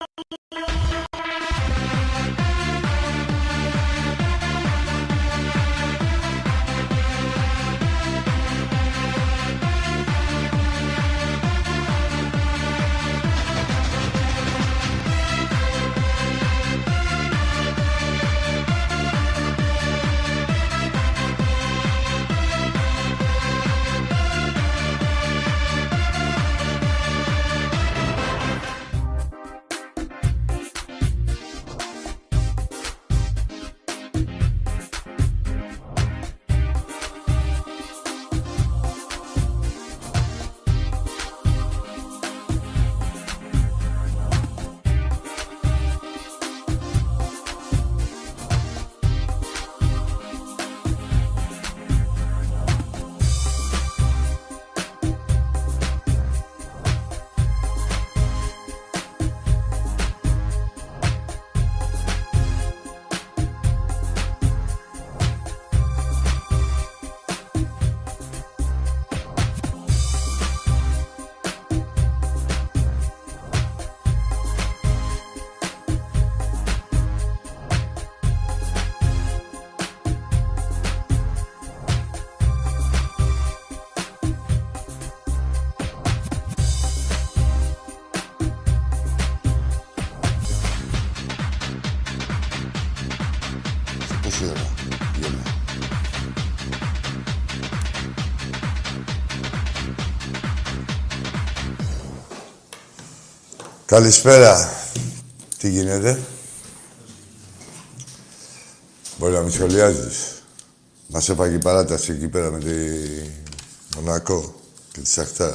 あ! Καλησπέρα. Τι γίνεται; Μπορεί να μην σχολιάζεις. Μας έφαγε η παράταση εκεί πέρα με τη Μονακό και τη Σαχτάρ.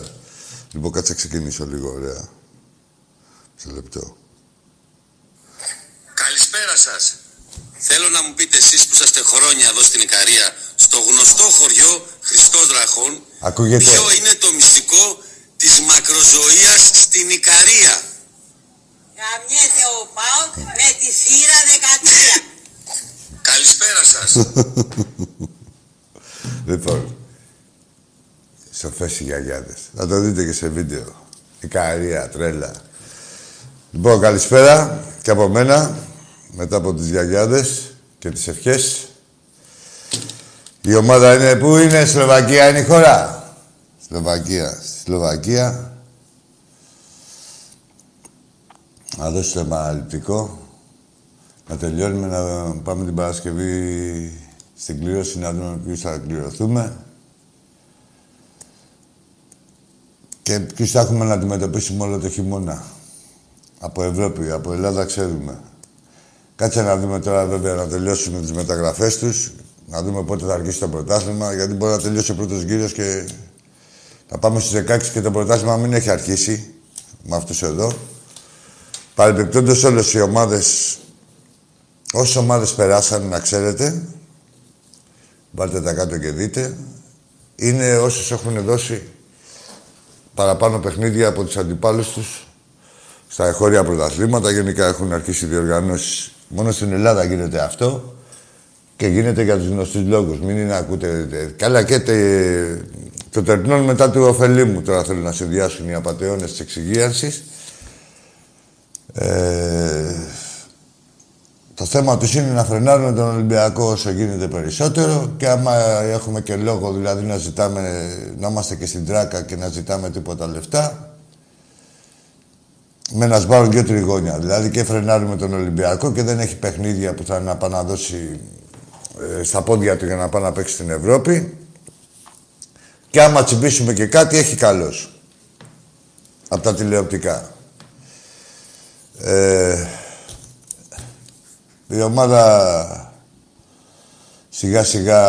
Λοιπόν, κάτσε να ξεκινήσω λίγο, ωραία. Σε λεπτό. Καλησπέρα σας. Θέλω να μου πείτε εσείς που είσαστε χρόνια εδώ στην Ικαρία, στο γνωστό χωριό Χριστός Δραχών, Ακούγεται. ποιο είναι το μυστικό της μακροζωίας στην Ικαρία; Γαμιέται ο ΠΑΟΚ με τη θύρα 13. Καλησπέρα σας. Λοιπόν, σοφές οι γιαγιάδες. Θα το δείτε και σε βίντεο. Η καρία, τρέλα. Λοιπόν, καλησπέρα και από μένα, μετά από τις γιαγιάδες και τις ευχές. Η ομάδα είναι πού είναι, Σλοβακία είναι η χώρα; Σλοβακία. Στη Σλοβακία. Να δώσω το αναλυτικό. Να τελειώνουμε, να πάμε την Παρασκευή στην κλήρωση, να δούμε ποιους θα κληρωθούμε. Και ποιους θα έχουμε να αντιμετωπίσουμε όλο το χειμώνα. Από Ευρώπη, από Ελλάδα ξέρουμε. Κάτσε να δούμε τώρα βέβαια να τελειώσουμε τις μεταγραφές τους. Να δούμε πότε θα αρχίσει το πρωτάθλημα, γιατί μπορεί να τελειώσει ο πρώτος γύρος και θα πάμε στους 16 και το πρωτάθλημα μην έχει αρχίσει με αυτούς εδώ. Παρεμπιπτόντως όλες οι ομάδες, όσες ομάδες περάσαν, να ξέρετε, βάλτε τα κάτω και δείτε, είναι όσες έχουν δώσει παραπάνω παιχνίδια από τους αντιπάλους τους στα εχώρια πρωταθλήματα. Γενικά έχουν αρχίσει διοργανώσεις. Μόνο στην Ελλάδα γίνεται αυτό και γίνεται για τους γνωστούς λόγους. Μην είναι να ακούτε... Καλά και τε, το τερνόν μετά του ωφελήμου. Τώρα θέλουν να συνδυάσουν οι απαταιώνες της εξυγίανσης. Ε, το θέμα τους είναι να φρενάρουν τον Ολυμπιακό όσο γίνεται περισσότερο και άμα έχουμε και λόγο δηλαδή να ζητάμε, να είμαστε και στην τράκα και να ζητάμε τίποτα λεφτά, με να σβάρουν δύο τριγώνια. Δηλαδή και φρενάρουμε τον Ολυμπιακό και δεν έχει παιχνίδια που θα να πάει να δώσει ε, στα πόδια του για να πάει να παίξει στην Ευρώπη. Και άμα τσιμπήσουμε και κάτι, έχει καλός. Από τα τηλεοπτικά. Ε, η ομάδα σιγά σιγά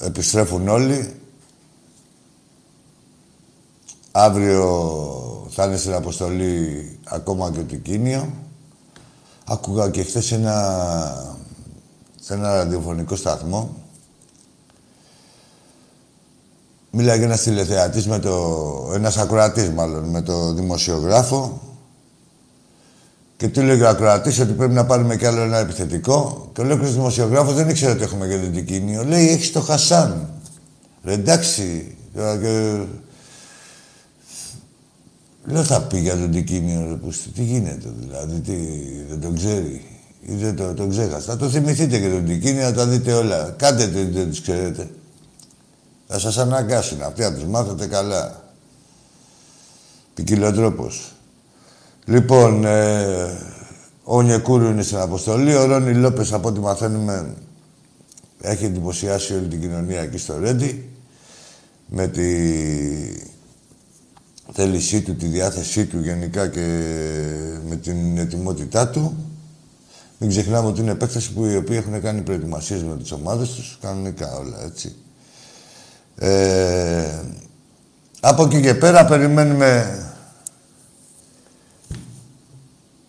επιστρέφουν όλοι. Αύριο θα είναι στην αποστολή ακόμα και το Κίνιο. Άκουγα και χθες ένα, σε ένα ραδιοφωνικό σταθμό. Μίλαγε ένας τηλεθεατής με το... ένας ακροατής μάλλον, με το δημοσιογράφο και του έλεγε ο ακροατής ότι πρέπει να πάρουμε κι άλλο ένα επιθετικό. Και ο ολόκληρο δημοσιογράφος δεν ήξερε ότι έχουμε για την Κίνιο. Λέει: Έχεις το Χασάν. Ρε εντάξει. τώρα Και... Λέω θα πει για τον Τικίνιο, ρε Πούστη. Τι γίνεται δηλαδή, τι, δεν τον ξέρει. Ή δεν το, τον ξέχασα. Θα το θυμηθείτε και τον Τικίνιο, να τα δείτε όλα. Κάντε το, δεν τους ξέρετε. Θα σας αναγκάσουν αυτοί, να τους μάθετε καλά. Ποικιλοτρόπος. Λοιπόν, ε, ο Νιεκούρου είναι στην αποστολή. Ο Ρόνι Λόπες, από ό,τι μαθαίνουμε, έχει εντυπωσιάσει όλη την κοινωνία εκεί στο Ρέντι με τη θέλησή του, τη διάθεσή του γενικά και με την ετοιμότητά του. Μην ξεχνάμε ότι είναι επέκταση που οι οποίοι έχουν κάνει προετοιμασίες με τις ομάδες τους, κανονικά όλα, έτσι. Ε, από εκεί και πέρα περιμένουμε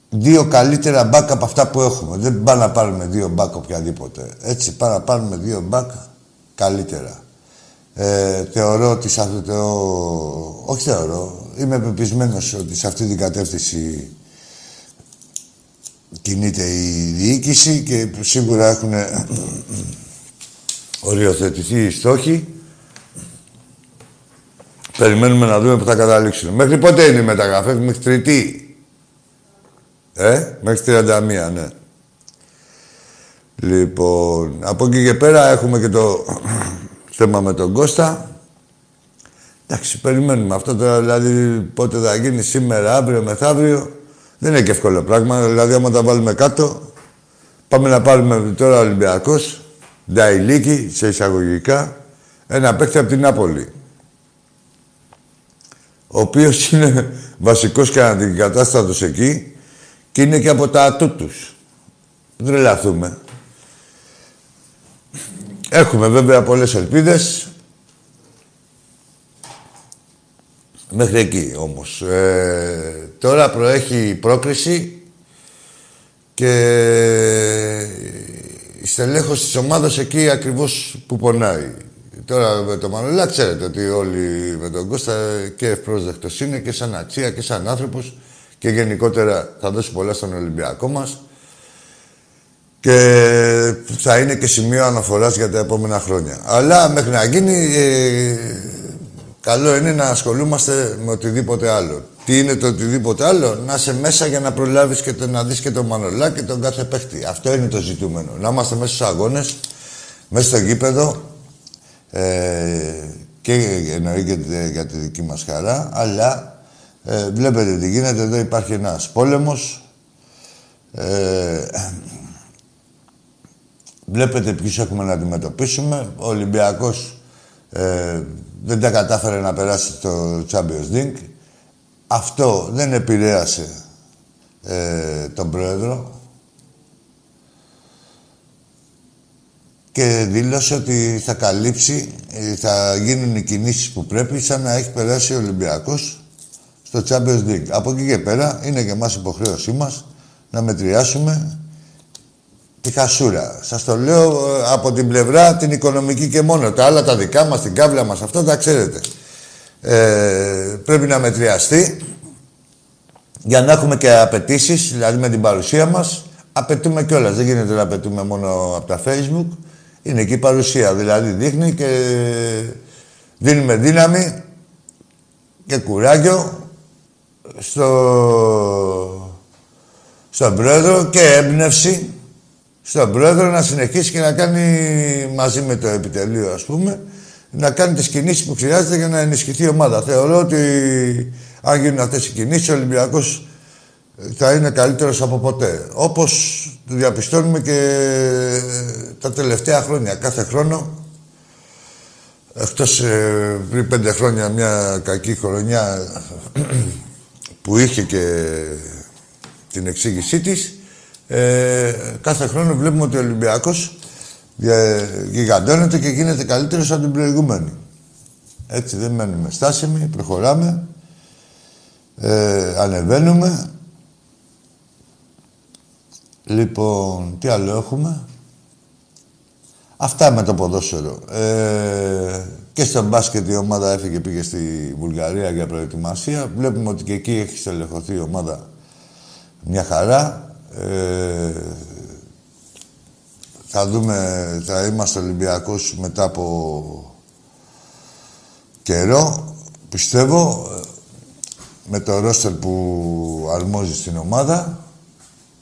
δύο καλύτερα μπακ από αυτά που έχουμε. Δεν πάμε να πάρουμε δύο μπακ οποιαδήποτε. Έτσι, πάμε να πάρουμε δύο μπακ καλύτερα. Ε, θεωρώ ότι σε αυτό το... Όχι θεωρώ. Είμαι πεπισμένος ότι σε αυτή την κατεύθυνση κινείται η διοίκηση και σίγουρα έχουν οριοθετηθεί οι στόχοι. Περιμένουμε να δούμε που θα καταλήξουν. Μέχρι πότε είναι η μεταγραφή, μέχρι τρίτη. Ε, μέχρι 31, ναι. Λοιπόν, από εκεί και πέρα έχουμε και το θέμα με τον Κώστα. Εντάξει, περιμένουμε αυτό τώρα, δηλαδή πότε θα γίνει σήμερα, αύριο, μεθαύριο. Δεν είναι και εύκολο πράγμα. Δηλαδή, άμα τα βάλουμε κάτω, πάμε να πάρουμε τώρα Ολυμπιακός, Νταϊλίκη, σε εισαγωγικά, ένα παίκτη από την Νάπολη. Ο οποίος είναι βασικός και αντικατάστατο εκεί και είναι και από τα ατούτους. Δεν τρελαθούμε. Έχουμε βέβαια πολλές ελπίδες. Μέχρι εκεί όμως. Ε, τώρα προέχει η πρόκριση και η στελέχωση της ομάδας εκεί ακριβώς που πονάει. Τώρα με τον Μανολά ξέρετε ότι όλοι με τον Κώστα και ευπρόσδεκτος είναι και σαν αξία και σαν άνθρωπος και γενικότερα θα δώσει πολλά στον Ολυμπιακό μας και θα είναι και σημείο αναφοράς για τα επόμενα χρόνια. Αλλά μέχρι να γίνει, ε, καλό είναι να ασχολούμαστε με οτιδήποτε άλλο. Τι είναι το οτιδήποτε άλλο, να είσαι μέσα για να προλάβεις και το, να δεις και τον Μανολά και τον κάθε παίχτη. Αυτό είναι το ζητούμενο. Να είμαστε μέσα στους αγώνες, μέσα στο γήπεδο ε, και εννοείται για τη δική μας χαρά, αλλά ε, βλέπετε τι γίνεται, εδώ υπάρχει ένας πόλεμος. Ε, βλέπετε ποιους έχουμε να αντιμετωπίσουμε. Ο Ολυμπιακός ε, δεν τα κατάφερε να περάσει στο Champions League. Αυτό δεν επηρέασε ε, τον Πρόεδρο και δήλωσε ότι θα καλύψει, ε, θα γίνουν οι κινήσεις που πρέπει σαν να έχει περάσει ο Ολυμπιακός στο Champions League. Από εκεί και πέρα είναι και εμάς υποχρέωσή μας να μετριάσουμε τη χασούρα. Σας το λέω ε, από την πλευρά την οικονομική και μόνο. Τα άλλα τα δικά μας, την κάβλα μας, αυτά τα ξέρετε. Ε, πρέπει να μετριαστεί για να έχουμε και απαιτήσεις, δηλαδή με την παρουσία μας, απαιτούμε κιόλας. Δεν γίνεται να απαιτούμε μόνο από τα facebook. Είναι εκεί η παρουσία, δηλαδή δείχνει και δίνουμε δύναμη και κουράγιο στο, στον πρόεδρο και έμπνευση στον πρόεδρο να συνεχίσει και να κάνει μαζί με το επιτελείο, ας πούμε, να κάνει τις κινήσεις που χρειάζεται για να ενισχυθεί η ομάδα. Θεωρώ ότι αν γίνουν αυτές οι κινήσεις, ο Ολυμπιακός θα είναι καλύτερος από ποτέ. Όπως το διαπιστώνουμε και τα τελευταία χρόνια. Κάθε χρόνο, εκτός ε, πριν πέντε χρόνια μια κακή χρονιά που είχε και την εξήγησή της, ε, κάθε χρόνο βλέπουμε ότι ο Ολυμπιακός γιγαντώνεται και γίνεται καλύτερος από την προηγούμενη. Έτσι δεν μένουμε στάσιμοι, προχωράμε, ε, ανεβαίνουμε. Λοιπόν, τι άλλο έχουμε; Αυτά με το ποδόσφαιρο. Ε, και στο μπάσκετ η ομάδα έφυγε, πήγε στη Βουλγαρία για προετοιμασία. Βλέπουμε ότι και εκεί έχει στελεχωθεί η ομάδα μια χαρά. Ε, θα δούμε, θα είμαστε Ολυμπιακός μετά από καιρό, πιστεύω. με το ρόστερ που αρμόζει στην ομάδα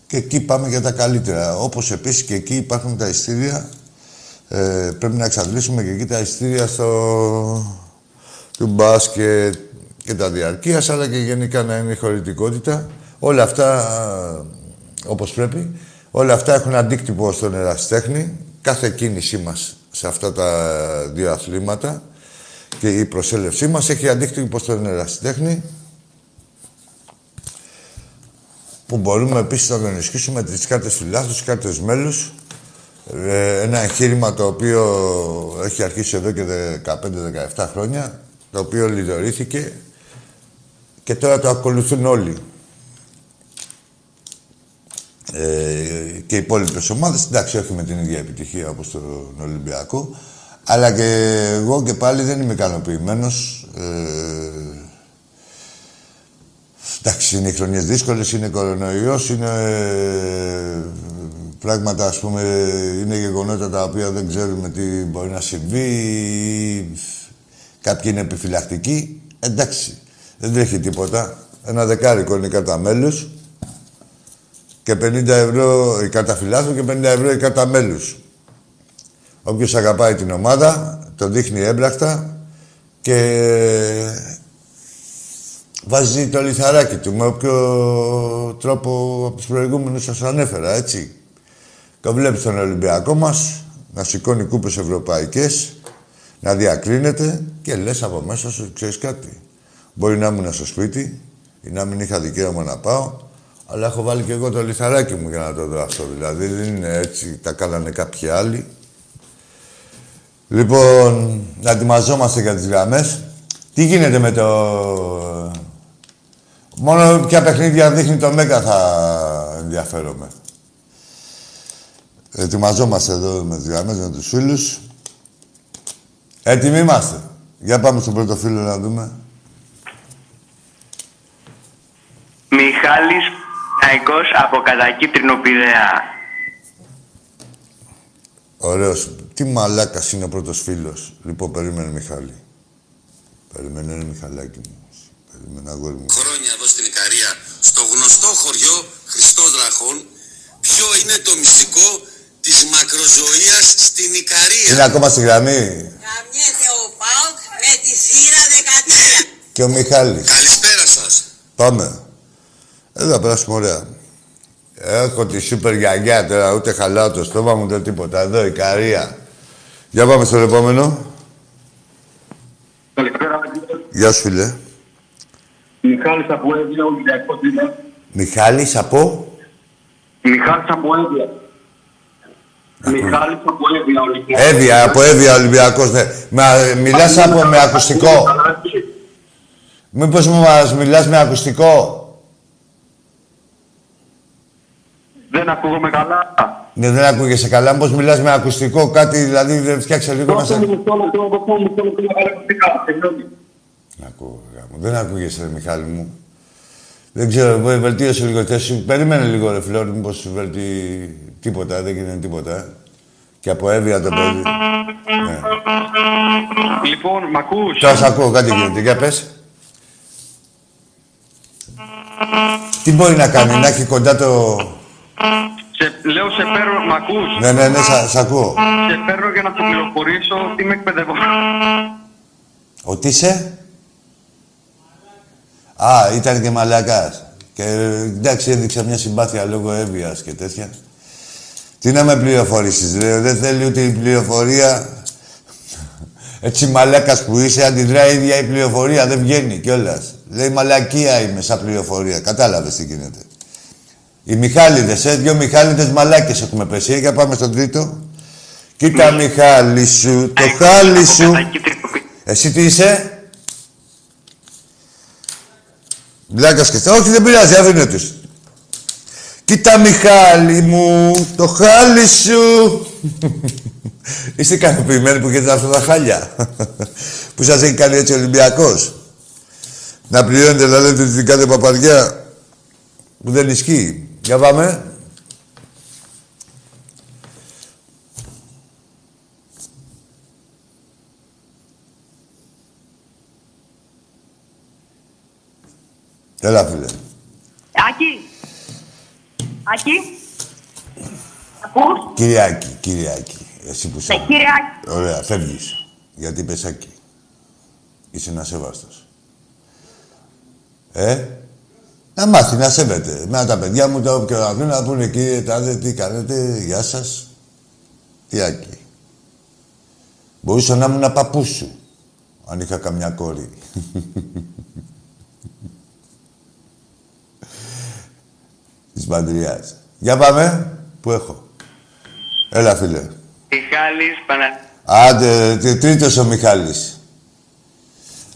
και εκεί πάμε για τα καλύτερα. Όπως επίσης και εκεί υπάρχουν τα ειστήρια. Ε, πρέπει να εξαντλήσουμε και εκεί τα ειστήρια στο του μπάσκετ και τα διαρκείας, αλλά και γενικά να είναι η χωρητικότητα. Όλα αυτά, όπως πρέπει, όλα αυτά έχουν αντίκτυπο στον ερασιτέχνη. Κάθε κίνησή μας σε αυτά τα δύο αθλήματα και η προσέλευσή μας έχει αντίκτυπο στον ερασιτέχνη που μπορούμε επίσης να τον ενισχύσουμε τις κάρτες φιλάθλους, τις κάρτες μέλους. Ε, ένα εγχείρημα το οποίο έχει αρχίσει εδώ και 15-17 χρόνια, το οποίο λειτουργήθηκε και τώρα το ακολουθούν όλοι. Ε, και οι υπόλοιπες ομάδες, εντάξει, όχι με την ίδια επιτυχία όπως τον Ολυμπιακό, αλλά και εγώ και πάλι δεν είμαι ικανοποιημένος. Ε, Εντάξει, είναι οι χρονιές δύσκολες, είναι κορονοϊός, είναι ε, πράγματα, ας πούμε, είναι γεγονότα τα οποία δεν ξέρουμε τι μπορεί να συμβεί. Κάποιοι είναι επιφυλακτικοί. Εντάξει, δεν τρέχει τίποτα. Ένα δεκάρικο είναι κατά μέλους και 50 ευρώ η κάρτα και 50 ευρώ η κάρτα μέλους. Όποιος αγαπάει την ομάδα, το δείχνει έμπρακτα και βάζει το λιθαράκι του με όποιο τρόπο από τους προηγούμενους σας ανέφερα, έτσι. Το βλέπεις τον Ολυμπιακό μας να σηκώνει κούπες ευρωπαϊκές, να διακρίνεται και λες από μέσα σου, ξέρεις κάτι. Μπορεί να ήμουν στο σπίτι ή να μην είχα δικαίωμα να πάω, αλλά έχω βάλει και εγώ το λιθαράκι μου για να το δω αυτό. Δηλαδή δεν είναι έτσι, τα κάνανε κάποιοι άλλοι. Λοιπόν, να ετοιμαζόμαστε για τις γραμμές. Τι γίνεται με το Μόνο ποια παιχνίδια δείχνει το Μέγκα θα ενδιαφέρομαι. Ετοιμαζόμαστε εδώ με τις γραμμές, με τους φίλους. Έτοιμοι είμαστε. Για πάμε στον πρώτο φίλο να δούμε. Μιχάλης Ναϊκός από Κατακίτρινο Πειραιά. Ωραίος. Τι μαλάκας είναι ο πρώτος φίλος. Λοιπόν, περίμενε Μιχάλη. Περίμενε, είναι Μιχαλάκι μου. Χρόνια εδώ στην Ικαρία, στο γνωστό χωριό Χριστός Δραχών, ποιο είναι το μυστικό της μακροζωίας στην Ικαρία. Είναι ακόμα στη γραμμή. Καμιέται ο Πάοκ με τη θύρα 13. Και ο Μιχάλης. Καλησπέρα σας. Πάμε. Εδώ θα περάσουμε ωραία. Έχω τη σούπερ γιαγιά τώρα, ούτε χαλάω το στόμα μου, ούτε τίποτα. Εδώ, Ικαρία. Για πάμε στο επόμενο. Καλησπέρα. Γεια σου, φίλε. Μιχάλης από Εύβοια, Ολυμπιακός είμαι. Μιχάλης από... Μιχάλης από Εύβοια. Μιχάλης από Εύβοια, Ολυμπιακός. Εύβοια, από Εύβοια, Ολυμπιακός, ναι. Μα, μιλάς από, με ακουστικό. Μήπως μου μας μιλάς με ακουστικό. Δεν ακούγομαι καλά. Ναι, δεν ακούγεσαι καλά. Μήπως μιλάς με ακουστικό, κάτι, δηλαδή, δεν φτιάξε λίγο να σε... Μισό λεπτό, μισό λεπτό, μισό λεπτό, μισό λεπτό, Δεν ακούω, γάμο. Δεν ακούγεσαι, ρε, Μιχάλη μου. Δεν ξέρω, βε- βελτίωσε λίγο τη θέση σου. Περίμενε λίγο, ρε Φλόρ, μήπως σου βελτί... Τίποτα, δεν γίνεται τίποτα. ε. Και από έβια το παιδί. Ναι. Λοιπόν, μ' ακούς; Τώρα σ' ακούω, κάτι γίνεται. Για πες. Τι μπορεί να κάνει, να έχει κοντά το... Σε, λέω, σε παίρνω, μ' ακούς; Ναι, ναι, ναι, σ' σ' ακούω. Σε παίρνω για να σου πληροφορήσω ότι είμαι εκπαιδευόμενο. Ότι είσαι. Α, ήταν και μαλακάς. Και εντάξει, έδειξα μια συμπάθεια λόγω έβειας και τέτοια. Τι να με πληροφορήσεις, ρε. Δεν θέλει ούτε η πληροφορία. Έτσι μαλάκας που είσαι, αντιδράει η ίδια η πληροφορία. Δεν βγαίνει κιόλας. Λέει μαλακία είμαι σαν πληροφορία. Κατάλαβες τι γίνεται. Οι Μιχάλιδες, ε, δυο Μιχάλιδες μαλάκες έχουμε πέσει. Ε, Για πάμε στον τρίτο. Κοίτα Μιχάλη σου, το χάλι σου. Εσύ τι είσαι; Μπλάκας και Όχι, δεν πειράζει, αφήνε τους. Κοίτα Μιχάλη μου, το χάλι σου. Είστε ικανοποιημένοι που έχετε αυτά τα χάλια; που σας έχει κάνει έτσι ο Ολυμπιακός; Να πληρώνετε να λέτε την κάθε παπαριά που δεν ισχύει. Για πάμε. Έλα, φίλε. Άκη. Άκη. Ακούς; Κυριάκη, Κυριάκη. Εσύ που Ναι, σε... κύριε Άκη. Ωραία, φεύγεις. Γιατί είπες Άκη. Είσαι ένας σεβάστος. Ε, να μάθει να σέβεται. Εμένα τα παιδιά μου τα όποια να δουν να πούνε κύριε τάδε τι κάνετε, γεια σας. Τι Άκη. Μπορούσα να ήμουν ένα παππούς σου. Αν είχα καμιά κόρη. Της Παντριάς. Για πάμε. Πού έχω. Έλα, φίλε. Μιχάλης Πανα... Άντε, τι- τρίτος ο Μιχάλης.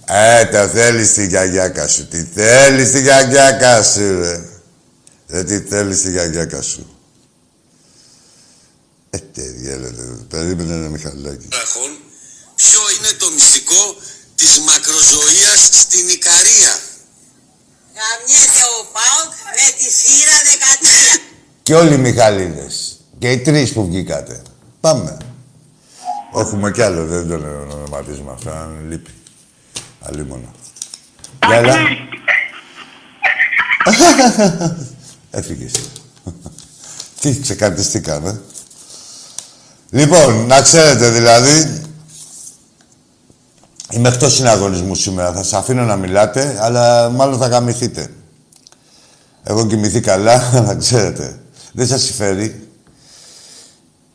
Ε, το θέλεις τη γιαγιάκα σου. Τι θέλεις τη γιαγιάκα σου, ρε. Ε, τι θέλεις τη γιαγιάκα σου. Ε, τέτοια, λέτε. Περίμενε ένα Μιχαλάκι. Ραχών, ποιο είναι το μυστικό της μακροζωίας στην Ικαρία; Γαμιέται ο ΠΑΟΚ με τη θύρα 13. Και όλοι οι Μιχαλίδες. Και οι τρεις που βγήκατε. Πάμε. Έχουμε κι άλλο, δεν τον ονοματίζουμε αυτό, αν λείπει. Αλλήμον. Γεια, Έφυγες. Τι ξεκαρτιστήκαμε. Λοιπόν, να ξέρετε δηλαδή, είμαι εκτός συναγωνισμού σήμερα. Θα σας αφήνω να μιλάτε, αλλά μάλλον θα γαμηθείτε. Έχω κοιμηθεί καλά, να ξέρετε. Δεν σας συμφέρει.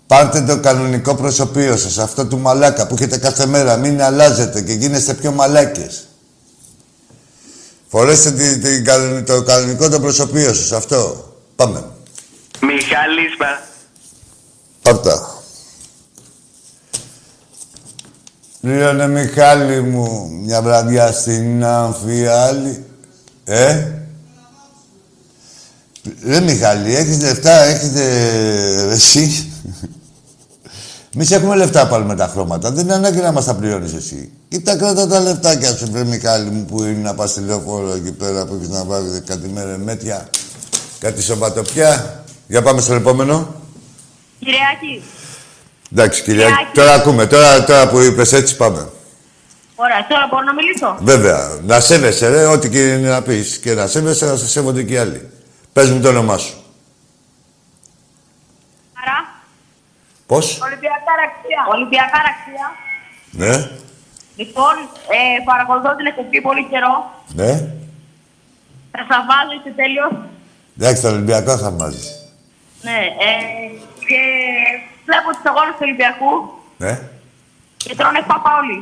Πάρτε το κανονικό προσωπείο σας, αυτό του μαλάκα που έχετε κάθε μέρα. Μην αλλάζετε και γίνεστε πιο μαλάκες. Φορέστε τη- την κανονι- το κανονικό το προσωπείο σας, αυτό. Πάμε. Μιχάλης Πα... Πάρτα. Λίωνε Μιχάλη μου, μια βραδιά στην Αμφιάλη. Ε; Ρε Μιχάλη, έχεις λεφτά, έχεις ε, εσύ; Εμείς έχουμε λεφτά να πάρουμε τα χρώματα. Δεν είναι ανάγκη να μας τα πληρώνεις εσύ. Κοίτα κράτα τα λεφτάκια σου, βρε Μιχάλη μου, που είναι να πας στη λεωφόρο εκεί πέρα που έχεις να βάλεις κάτι μέρα μέτια, κάτι σοβατοπιά. Για πάμε στο επόμενο. Κύριε Άκη. Εντάξει, κυρία. Κυριάκη. Τώρα ακούμε. Τώρα, τώρα που είπες έτσι πάμε. Ωραία, τώρα μπορώ να μιλήσω; Βέβαια. Να σέβεσαι, ρε. Ό,τι και είναι να πεις. Και να σέβεσαι, να σε σέβονται και οι άλλοι. Πες μου το όνομά σου. Άρα, Πώς; Ολυμπιακά ραξία. Ολυμπιακά ραξία. Ναι. Λοιπόν, ε, παρακολουθώ την εκπομπή πολύ καιρό. Ναι. Θα σας βάζω, είστε τέλειος. Εντάξει, το Ολυμπιακό θα μάζεις. Ναι, ε, και βλέπω τους αγώνες του Ολυμπιακού Ναι. και τρώνε φάπα όλοι.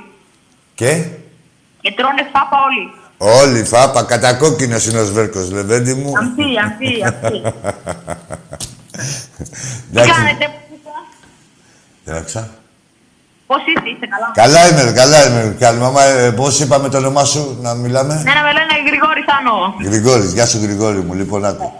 Και; Και τρώνε φάπα όλοι. Όλοι φάπα. Κατακόκκινος είναι ο Σβέρκος, Λεβέντη μου. Αμφί, αμφί, αμφί. Τι Εντάξει. κάνετε, πώς είστε, Τρέξα. πώς είστε, είστε καλά; Καλά είμαι, ρε, καλά είμαι. Καλή μαμά, ε, πώς είπαμε το όνομά σου να μιλάμε; Ναι, να με λένε Γρηγόρης Θάνο. Γρηγόρης, γεια σου Γρηγόρη μου, λοιπόν άκου.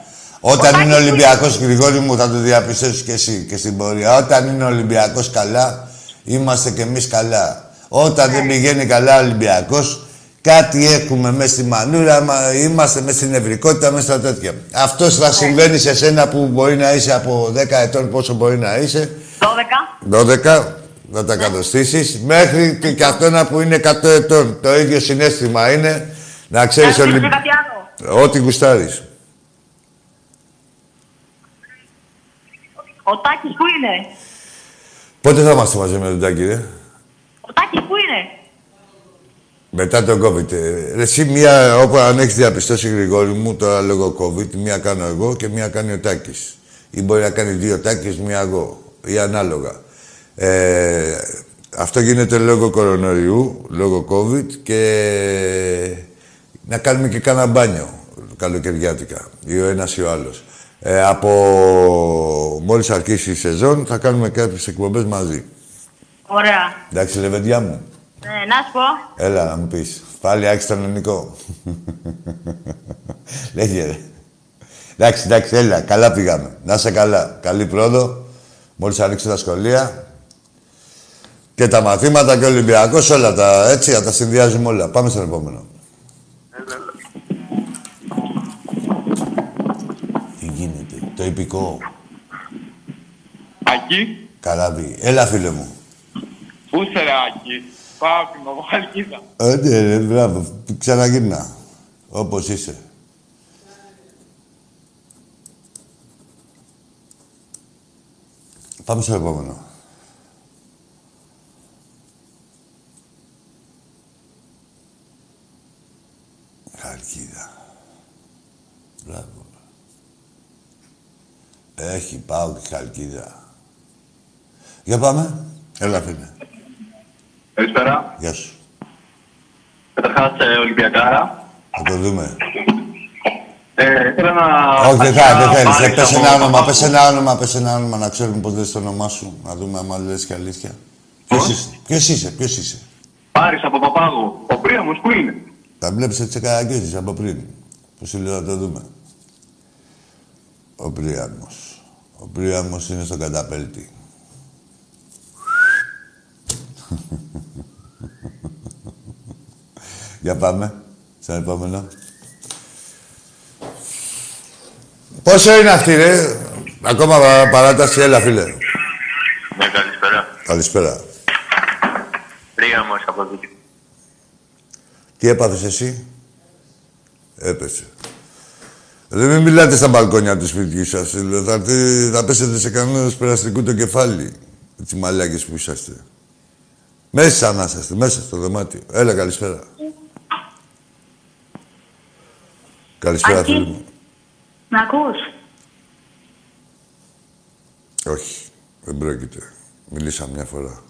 Όταν είναι Ολυμπιακός Γρηγόρη μου θα το διαπιστώσεις και εσύ και στην πορεία. Όταν είναι Ολυμπιακός καλά, είμαστε κι εμείς καλά. Όταν δεν πηγαίνει καλά ο Ολυμπιακός, κάτι έχουμε μέσα στη μανούρα, μα είμαστε μέσα στην ευρικότητα, μέσα στα τέτοια. Αυτός θα συμβαίνει σε σένα που μπορεί να είσαι από 10 ετών, πόσο μπορεί να είσαι, 12. 12, θα τα κατοστήσεις, μέχρι και, και αυτό να που είναι 100 ετών. Το ίδιο συνέστημα είναι να ξέρεις Να Ολυμπ... ρωτήσω κάτι άλλο. Ό,τι γουστάρεις. Ο Τάκης που είναι; Πότε θα είμαστε μαζί με τον Τάκη, ρε; Ο Τάκης που είναι; Μετά τον COVID. Ε, Ρε, εσύ μία, όπου αν έχεις διαπιστώσει Γρηγόρη μου, τώρα λόγω COVID, μία κάνω εγώ και μία κάνει ο Τάκης. Ή μπορεί να κάνει δύο Τάκης, μία εγώ. Ή ανάλογα. Ε, αυτό γίνεται λόγω κορονοϊού, λόγω COVID και να κάνουμε και κάνα μπάνιο καλοκαιριάτικα. Ή ο ένας ή ο άλλος. Ε, από μόλις αρχίσει η σεζόν θα κάνουμε κάποιες εκπομπές μαζί. Ωραία. Εντάξει, λεβεντιά μου. Ναι, να σου πω. Έλα, να μου πεις. Πάλι άρχισε τον ελληνικό. Λέγε, ρε. Εντάξει, εντάξει, έλα. Καλά πήγαμε. Να είσαι καλά. Καλή πρόοδο. Μόλις ανοίξει τα σχολεία. Και τα μαθήματα και ο Ολυμπιακός, όλα τα έτσι, θα τα συνδυάζουμε όλα. Πάμε στον επόμενο. Το υπηκό. Ακή. Καράβι. Έλα, φίλε μου. Πού είσαι, ρε, Ακή. Πάω την Βαλκίδα. Ρε, μπράβο. Ξαναγύρνα. Όπως είσαι. Πάμε στο επόμενο. Χαλκίδα. Έχει, πάω και Χαλκίδα. Για πάμε. Έλα, φίλε. Καλησπέρα. Γεια σου. Καταρχάς, ε, Ολυμπιακάρα. Θα το δούμε. Ε, θέλω να... Όχι, δεν θα, δεν θέλεις. Πάρεις Ε, Πες από ένα όνομα, Παπάγου. πες ένα όνομα, πες ένα όνομα, να ξέρουμε πώς λες το όνομά σου. Να δούμε άμα λες και αλήθεια. Ποιος Πώς; είσαι, ποιος είσαι, ποιος είσαι. Πάρεις από Παπάγου. Ο Πρίαμος που είναι; Τα βλέπεις έτσι καραγκίζεις από πριν. Που σου λέω να το δούμε. Ο Πρίαμος. Ο Πρίαμος είναι στο καταπέλτη. Για πάμε. Στον επόμενο. Πόσο είναι αυτή, ρε; Ακόμα πα- παράταση, έλα, φίλε. Ναι, καλησπέρα. Καλησπέρα. Πρίαμος από εκεί. Τι έπαθες εσύ; Έπεσε. Δεν μην μιλάτε στα μπαλκόνια του σπιτιού σας. Θα, έρθει- θα πέσετε σε κανένας περαστικού το κεφάλι. Έτσι μαλάκες που είσαστε. Μέσα να είσαστε, μέσα στο δωμάτιο. Έλα, καλησπέρα. Καλησπέρα, Άκη. φίλοι μου. Να ακούς; Όχι, δεν πρόκειται. Μιλήσαμε μια φορά.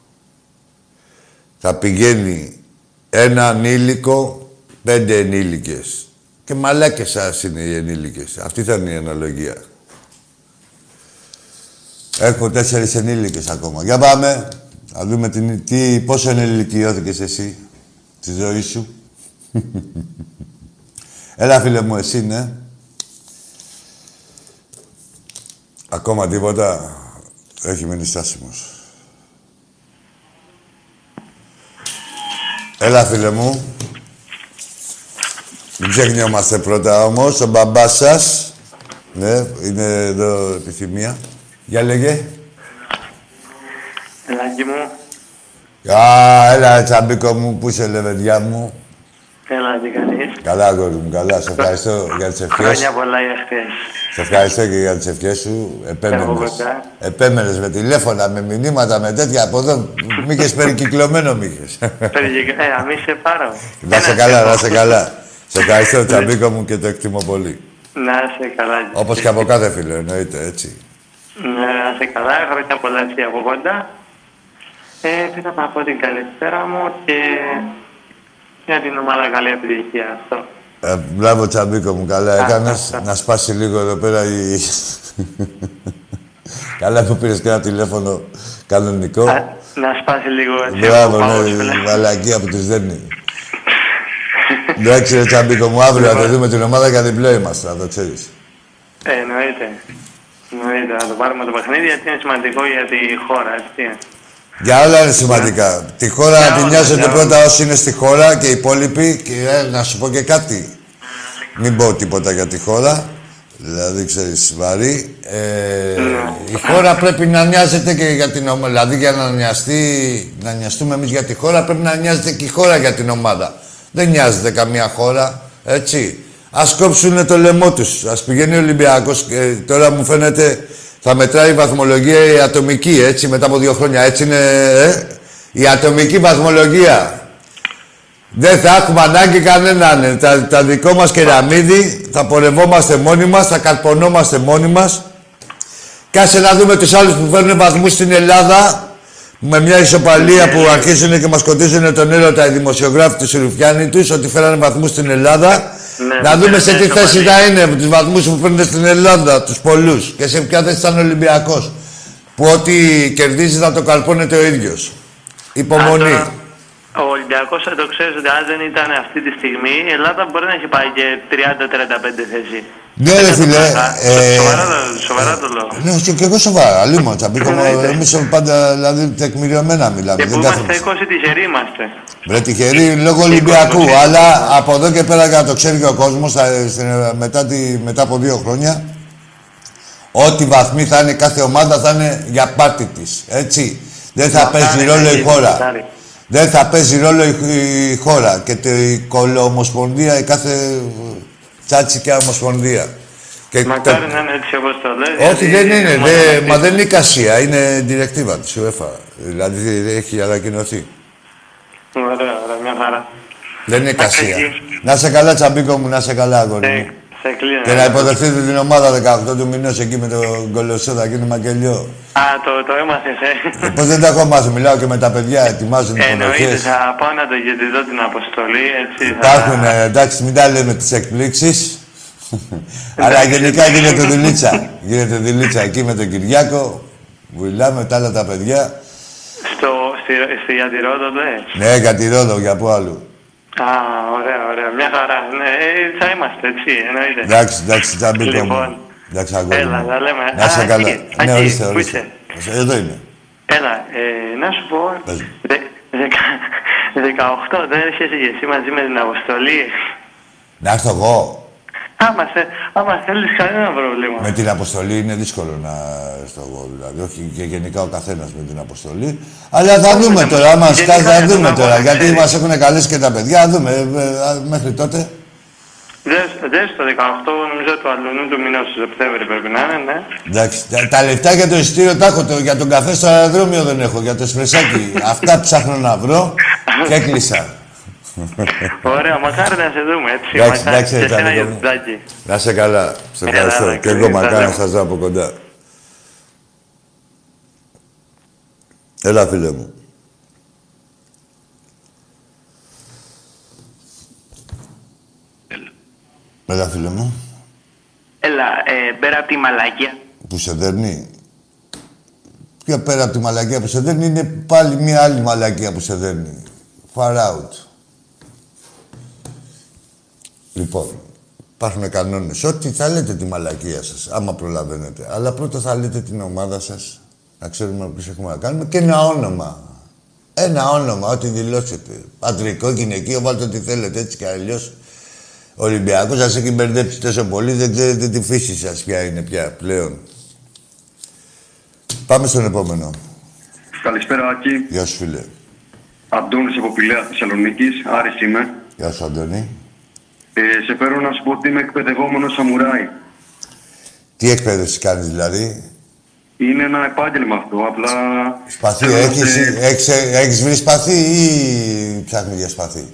Θα πηγαίνει ένα ανήλικο, πέντε ενήλικες. Και μαλάκες σας είναι οι ενήλικες. Αυτή θα είναι η αναλογία. Έχω τέσσερις ενήλικες ακόμα. Για πάμε. Να δούμε την, τι, πόσο ενηλικιώθηκες εσύ στη ζωή σου. Έλα, φίλε μου, εσύ, ναι. Ακόμα τίποτα. Έχει μείνει στάσιμος. Έλα, φίλε μου. Μην ξεχνιόμαστε πρώτα όμως. Ο μπαμπάς σας. Ναι, είναι εδώ επιθυμία. Για λέγε. Ελάκη μου, Α, έλα, τσαμπίκο μου, πού είσαι, λεβεντιά μου. έλα τι κάνεις. Καλά, αγόρι μου, καλά. Σε ευχαριστώ για τις ευχές. Χρόνια πολλά για χθες. Σε ευχαριστώ και για τις ευχές σου. Εγώ Επέμενες. κοντά. Επέμενες με τηλέφωνα, με μηνύματα, με τέτοια. Από εδώ μη είχες περικυκλωμένο, μη είχες. Περιγε- Ε, αμή σε πάρω. Να σε Ένα καλά, σε να σε πω. καλά. Σε ευχαριστώ, Τσαμπίκο μου, και το εκτιμώ πολύ. Να είσαι καλά. Όπως και από κάθε φίλο, εννοείται, έτσι. Ναι, να είσαι καλά. Χρόνια πολλά εσύ από κοντά. Ε, θέλω να πω την καλησπέρα μου και για την ομάδα καλή επιτυχία. Αυτό. Ε, μπράβο, Τσαμπίκο μου, καλά Α, έκανες. α, α. Να σπάσει λίγο εδώ πέρα η... καλά που πήρες και ένα τηλέφωνο κανονικό. Α, να σπάσει λίγο έτσι. Μπράβο, ο πάγος, ναι, φίλε. η μαλακία που τους δένει. Εντάξει, ρε Τσαμπίκο μου, αύριο θα το δούμε την ομάδα για διπλό είμαστε, να το ξέρεις. Ε, εννοείται. Εννοείται. Να το πάρουμε το παιχνίδι γιατί είναι σημαντικό για τη χώρα. Έτσι. Για όλα είναι σημαντικά. Τη χώρα Για να τη όλα, νοιάζονται για όλα. πρώτα όσοι είναι στη χώρα και οι υπόλοιποι. Και ε, να σου πω και κάτι. Μην πω τίποτα για τη χώρα. Δηλαδή, ξέρεις, βαρύ. Ε, η χώρα πρέπει να νοιάζεται και για την ομάδα. Δηλαδή, για να νοιαστεί, να νοιαστούμε εμείς για τη χώρα, πρέπει να νοιάζεται και η χώρα για την ομάδα. Δεν νοιάζεται καμία χώρα, έτσι. Ας κόψουν το λαιμό τους. Ας πηγαίνει ο Ολυμπιακός και τώρα μου φαίνεται θα μετράει η βαθμολογία η ατομική, έτσι, μετά από δύο χρόνια. Έτσι είναι, ε, η ατομική βαθμολογία. Δεν θα έχουμε ανάγκη κανέναν. ε. Τα, τα δικό μας κεραμίδι θα πορευόμαστε μόνοι μας, θα καρπονόμαστε μόνοι μας. Κάσε να δούμε τους άλλους που φέρνουν βαθμούς στην Ελλάδα με μια ισοπαλία που αρχίζουν και μας κοντίζουν τον έρωτα οι δημοσιογράφοι του Ρουφιάνη τους ότι φέρανε βαθμούς στην Ελλάδα. Ναι, να ναι, δούμε ναι, σε τι ναι, θέση ναι. θα είναι με τους βαθμούς που φέρνουν στην Ελλάδα, τους πολλούς. Και σε ποια θέση ήταν ο Ολυμπιακός. Που ό,τι κερδίζει θα το καρπώνεται ο ίδιος. Υπομονή. Α, τώρα, Ο Ολυμπιακός θα το ξέρεις ότι αν δεν ήταν αυτή τη στιγμή, η Ελλάδα μπορεί να έχει πάει και 30-35 θέση. Ναι, ρε φίλε. ε, Σοβαρά, το- σοβαρά το λέω. Ναι, και, και εγώ σοβαρά. Λίμω, τσαμπίκο μου. Εννοείται. Εμείς πάντα, δηλαδή, τεκμηριωμένα μιλάμε. Και που Δεν είμαστε κάθομαστε. 20 τυχεροί είμαστε. Βρε τυχερή λόγω Ολυμπιακού. Αλλά από εδώ και πέρα για να το ξέρει και ο κόσμος μετά, τη, μετά από δύο χρόνια, ό,τι βαθμοί θα είναι κάθε ομάδα θα είναι για πάρτι της. Έτσι. Δεν θα Μακάρι παίζει να ρόλο η γίνει, χώρα. μακάρι. Δεν θα παίζει ρόλο η, η χώρα και το, η κολοομοσπονδία, η κάθε τσάτσι και ομοσπονδία. Και Μακάρι το- να είναι έτσι όπως το λες. Όχι, γιατί δεν είναι. μόνο δε- να μα πεις. δεν είναι εικασία. Είναι διρεκτίβα της UEFA. Δηλαδή έχει ανακοινωθεί. Ωραία, ωραία, μια χαρά. Δεν είναι εικασία. εκεί. Να σε καλά, τσαμπίκο μου, να σε καλά, αγόρι μου. Σε, σε κλείνω. Και να υποδεχτείτε την ομάδα 18 του μηνός εκεί με τον Κολοσσό, εκεί είναι μακελιό. Α, το, το έμαθες, ε. Ε, Πώς δεν τα έχω μάθει, μιλάω και με τα παιδιά, ετοιμάζουν τις Εννοείται, υποδοχές. θα πάω να το γεννηθώ την αποστολή, έτσι. θα- Υπάρχουν, ε, εντάξει, μην τα λέμε τις εκπλήξεις. Αλλά γενικά γίνεται δουλίτσα. Γίνεται δουλίτσα εκεί με τον Κυριάκο. Βουλάμε τα άλλα τα παιδιά. Στο, στη, στη Ιατυρόδο, ναι. Ναι, για τη Ρόδο, για πού αλλού. Α, ωραία, ωραία. Μια χαρά. Ναι, ε, θα είμαστε, έτσι, εννοείται. Εντάξει, εντάξει, τσαμπίκο μου. Λοιπόν. Εντάξει, αγόρι Έλα, μου. τα λέμε. Να σε Α, καλά. εκεί, Ναι, εκεί, ορίστε, πού ορίστε. Εδώ είμαι. Έλα, ε, να σου πω. Πες μου. Δε, δεκα, 18 δεν έρχεσαι και εσύ μαζί με την αποστολή. Να έρθω εγώ. Άμα, θε, άμα θέλεις κανένα πρόβλημα. Με την αποστολή είναι δύσκολο να έρθω εγώ, δηλαδή. Όχι και γενικά ο καθένας με την αποστολή. Αλλά θα δούμε τώρα, άμα Γενικά σκάσει, θα για τον δούμε αγώνα, τώρα. Γιατί ξέρεις. μας έχουν καλέσει και τα παιδιά. Θα δούμε ε, ε, μέχρι τότε. Δες, δες το 18, νομίζω του αλλού του μηνός του Σεπτέμβρη πρέπει να είναι, ναι. Εντάξει, τα, τα λεφτά για το εισιτήριο τα έχω. Το, για τον καφέ στο αεροδρόμιο δεν έχω. Για το σπρεσάκι. Αυτά ψάχνω να βρω και έκλεισα. Ωραία, μακάρι να σε δούμε, έτσι. Εντάξει, μακάρι εντάξει, και τα εσένα δικό για μου. το τάκι. Να σε καλά. Σε Έλα, ευχαριστώ. έλα, και εγώ καλά, μακάρι να καλά. σας δω από κοντά. Έλα, φίλε μου. Έλα, φίλε μου. Έλα, ε, πέρα από τη μαλακία. Που σε δέρνει. Πιο πέρα από τη μαλακία που σε δέρνει είναι πάλι μια άλλη μαλακία που σε δέρνει. Far out. Λοιπόν, υπάρχουν κανόνες. Ό,τι θα λέτε τη μαλακία σας, άμα προλαβαίνετε. Αλλά πρώτα θα λέτε την ομάδα σας, να ξέρουμε ποιους έχουμε να κάνουμε, και ένα όνομα. Ένα όνομα, ό,τι δηλώσετε. Πατρικό, γυναικείο, βάλτε ό,τι θέλετε, έτσι κι αλλιώς. Ο Ολυμπιακός σας έχει μπερδέψει τόσο πολύ, δεν ξέρετε τη φύση σας ποια είναι πια πλέον. Πάμε στον επόμενο. Καλησπέρα, Άκη. Γεια σου, φίλε. Αντώνης από Πηλαία Θεσσαλονίκης. Άρης είμαι. Γεια σου, Αντώνη. Ε, σε φέρω να σου πω ότι είμαι εκπαιδευόμενος σαμουράι. Τι εκπαίδευση κάνεις, δηλαδή; Είναι ένα επάγγελμα αυτό. Απλά. Σπαθί, θέλω να έχεις, σε- έχεις, έχεις βρει σπαθί ή ψάχνεις για σπαθί;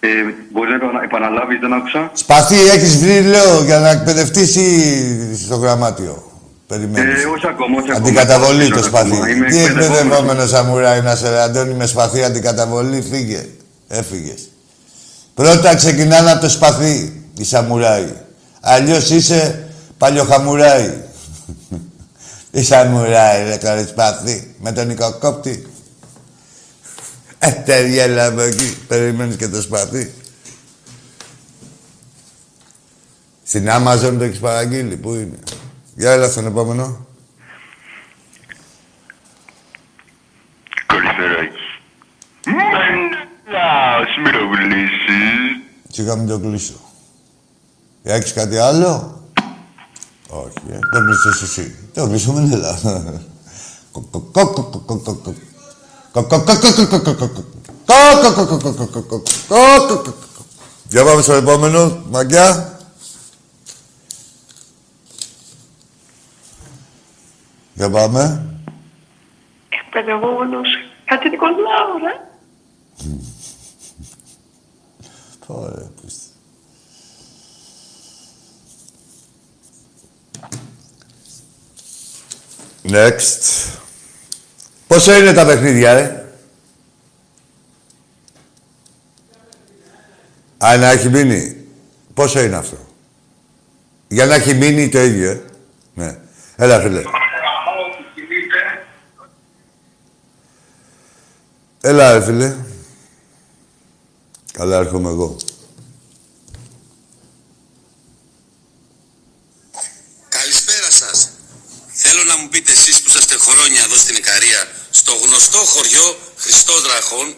Ε, Μπορεί να επανα- επαναλάβεις, δεν άκουσα. Σπαθί έχεις βρει, λέω, για να εκπαιδευτείς ή στο γραμμάτιο. Περιμένεις. Ε, όχι ακόμα, όχι ακόμα. Αντικαταβολή Όχι το ακόμα. σπαθί. Είμαι Τι εκπαιδευόμενος. εκπαιδευόμενος σαμουράι να σε Αντώνη με σπαθί αντικαταβολή, φύγε. Έφυγες. Πρώτα ξεκινάνε από το σπαθί, η σαμουράι. Αλλιώς είσαι παλιοχαμουράι. Η σαμουράι, ρε τώρα σπαθί, με τον οικοκόπτη. Ε, τεριέλα από εκεί, περιμένεις και το σπαθί. Στην Amazon το έχεις παραγγείλει, πού είναι; Για έλα στον επόμενο. Καλησπέρα. Μανέλα, Σμυροβουλήσης. Σιγά μην το κλείσω. Έχεις κάτι άλλο; Όχι, ε. Το κλείσες εσύ. Το κλείσω με έλα. Για πάμε στο επόμενο, μαγκιά. Για πάμε. Εκπαιδευόμενος κάτι Νικολάου, ρε. Ωραία, πίστη. Next. Πόσο είναι τα παιχνίδια, ρε. Α, να έχει μείνει. Πόσο είναι αυτό; Για να έχει μείνει το ίδιο, ε; Ναι. Έλα, φίλε. Έλα, ρε, φίλε. Καλά, έρχομαι εγώ. Καλησπέρα σας. Θέλω να μου πείτε εσείς που είσαστε χρόνια εδώ στην Ικαρία, στο γνωστό χωριό Χριστός Δραχών,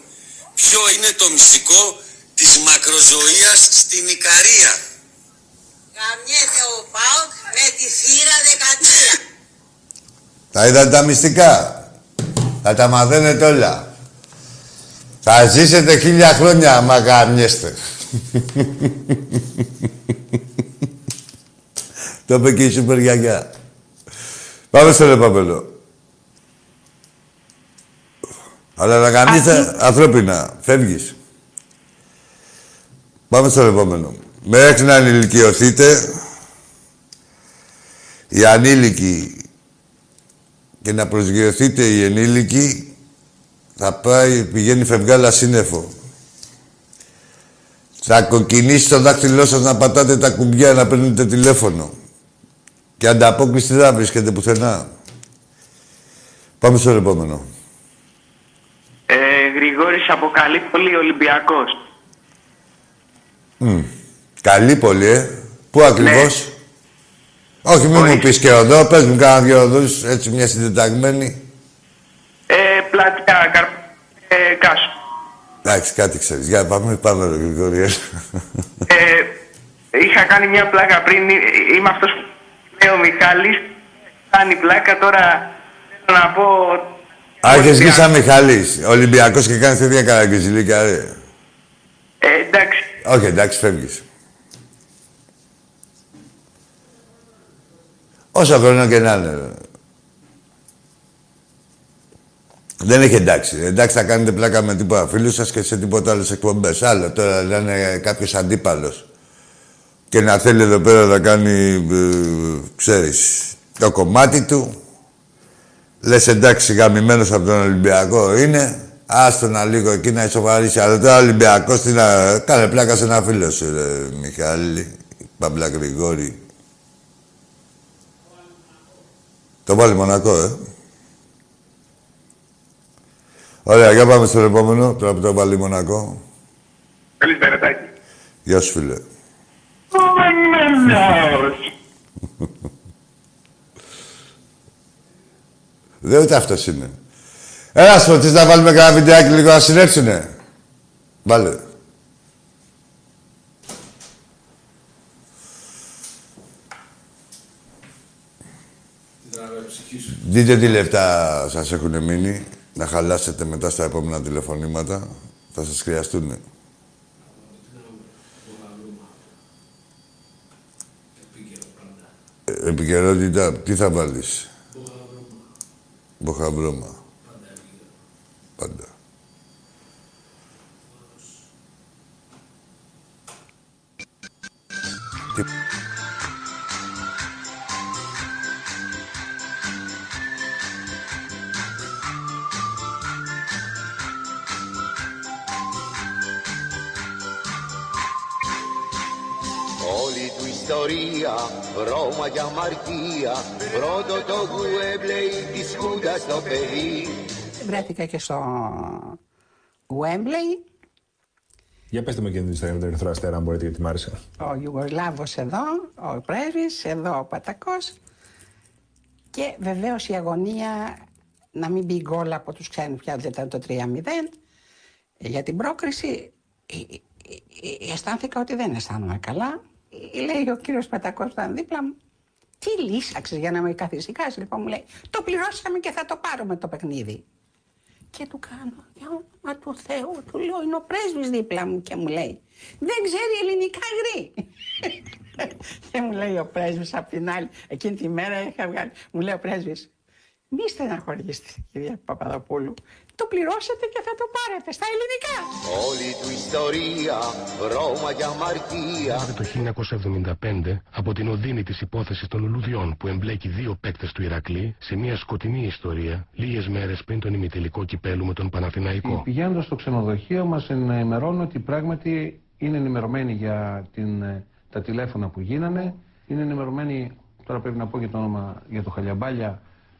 ποιο είναι το μυστικό της μακροζωίας στην Ικαρία; Γαμιέται ο ΠΑΟΚ με τη θύρα 13. Τα είδατε τα μυστικά; Θα τα μαθαίνετε όλα. Θα ζήσετε χίλια χρόνια άμα γαμιέστε. Το είπε και η σούπερ γιαγιά. Πάμε στο επόμενο. Αλλά να κανείς ανθρώπινα. Φεύγεις. Πάμε στο επόμενο. Μέχρι να ενηλικιωθείτε, οι ανήλικοι και να προσγειωθείτε οι ενήλικοι, θα πάει, πηγαίνει φευγάλα σύννεφο. Θα κοκκινήσει το δάχτυλό σας να πατάτε τα κουμπιά, να παίρνετε τηλέφωνο. Και ανταπόκριση δεν θα βρίσκεται πουθενά. Πάμε στο επόμενο. Ε, Γρηγόρης από Καλύπολη, Ολυμπιακός. Μμ. Καλή πολύ, ε. Πού ακριβώς; Ναι. Όχι, μην μου πεις και οδό. Πες μου κάνα δυο οδούς, έτσι μια συντεταγμένη. Ε, πλατιά, καρ... ε, Κάσου. Εντάξει, κάτι ξέρεις. Για πάμε, πάμε ρε Γρηγόρη. Ε, είχα κάνει μια πλάκα πριν, ε, είμαι αυτός που λέει ο Μιχάλης. Κάνει πλάκα, τώρα θέλω να πω... Α, έχεις βγει σαν Μιχάλης, Ολυμπιακός και κάνεις τέτοια καραγκιουζιλίκια, ρε. Ε, εντάξει, Όχι, εντάξει, φεύγεις. Όσο χρόνο και να είναι, ρε. Δεν έχει εντάξει. Εντάξει, θα κάνετε πλάκα με τίποτα φίλους σας και σε τίποτα άλλες εκπομπές. Άλλο τώρα να είναι κάποιος αντίπαλος και να θέλει εδώ πέρα να κάνει, ε, ξέρεις, το κομμάτι του. Λες εντάξει, γαμημένος από τον Ολυμπιακό είναι. Άστο να λίγο εκεί να ισοβαρίσει. Αλλά τώρα Ολυμπιακός τι να... Κάνε πλάκα σε ένα φίλο σου, ρε Μιχάλη. Παμπλα Γρηγόρη. Το βάλει Μονακό, ε. Ωραία, για πάμε στο επόμενο. Τώρα που το βάλει Μονακό. Καλησπέρα, Τάκη. Γεια σου, φίλε. Δεν ούτε αυτός είναι. Έλα, σφωτής να βάλουμε κανένα βιντεάκι λίγο να συνέψουνε. Βάλε. Δείτε τι λεφτά σας έχουν μείνει. Να χαλάσετε μετά στα επόμενα τηλεφωνήματα. Θα σας χρειαστούν. Ε, Επικαιρότητα, τι θα βάλεις; Μποχαμπρώμα. Πάντα. Τι... ιστορία, Ρώμα και αμαρτία, πρώτο το Γουέμπλεϊ της Χούντας το παιδί. Βρέθηκα και στο Wembley, Για πετε με και την ιστορία με τον Ερυθρό Αστέρα, αν μπορείτε, γιατί μ' άρεσε. ο Ιουγκοσλάβος εδώ, ο πρέσβης, εδώ ο Πατακός και βεβαίως η αγωνία να μην μπει γκολ από τους ξένους πια δεν ήταν το 3-0 για την πρόκριση ε, ε, ε, αισθάνθηκα ότι δεν αισθάνομαι καλά Ε, λέει ο κύριος Πατακός που ήταν δίπλα μου τι λύσαξες για να με καθησυχάσεις λοιπόν μου λέει το πληρώσαμε και θα το πάρουμε το παιχνίδι και του κάνω, για όνομα του Θεού, του λέω, είναι ο πρέσβης δίπλα μου και μου λέει, δεν ξέρει ελληνικά γρή. και μου λέει ο πρέσβης απ' την άλλη, εκείνη τη μέρα είχα βγάλει, μου λέει ο πρέσβης, μη στεναχωρήσετε κυρία Παπαδοπούλου, το πληρώσετε και θα το πάρετε στα ελληνικά. Όλη του ιστορία, Ρώμα και αμαρτία, Το 1975, από την οδύνη της υπόθεσης των λουλουδιών που εμπλέκει δύο παίκτες του Ηρακλή σε μια σκοτεινή ιστορία, λίγες μέρες πριν τον ημιτελικό κυπέλου με τον Παναθηναϊκό. Πηγαίνοντας στο ξενοδοχείο μας ενημερώνουν ότι πράγματι είναι ενημερωμένοι για την, ε, τα τηλέφωνα που γίνανε. Είναι ενημερωμένοι, τώρα πρέπει να πω για το όνομα, για το Χαλιαμπάλια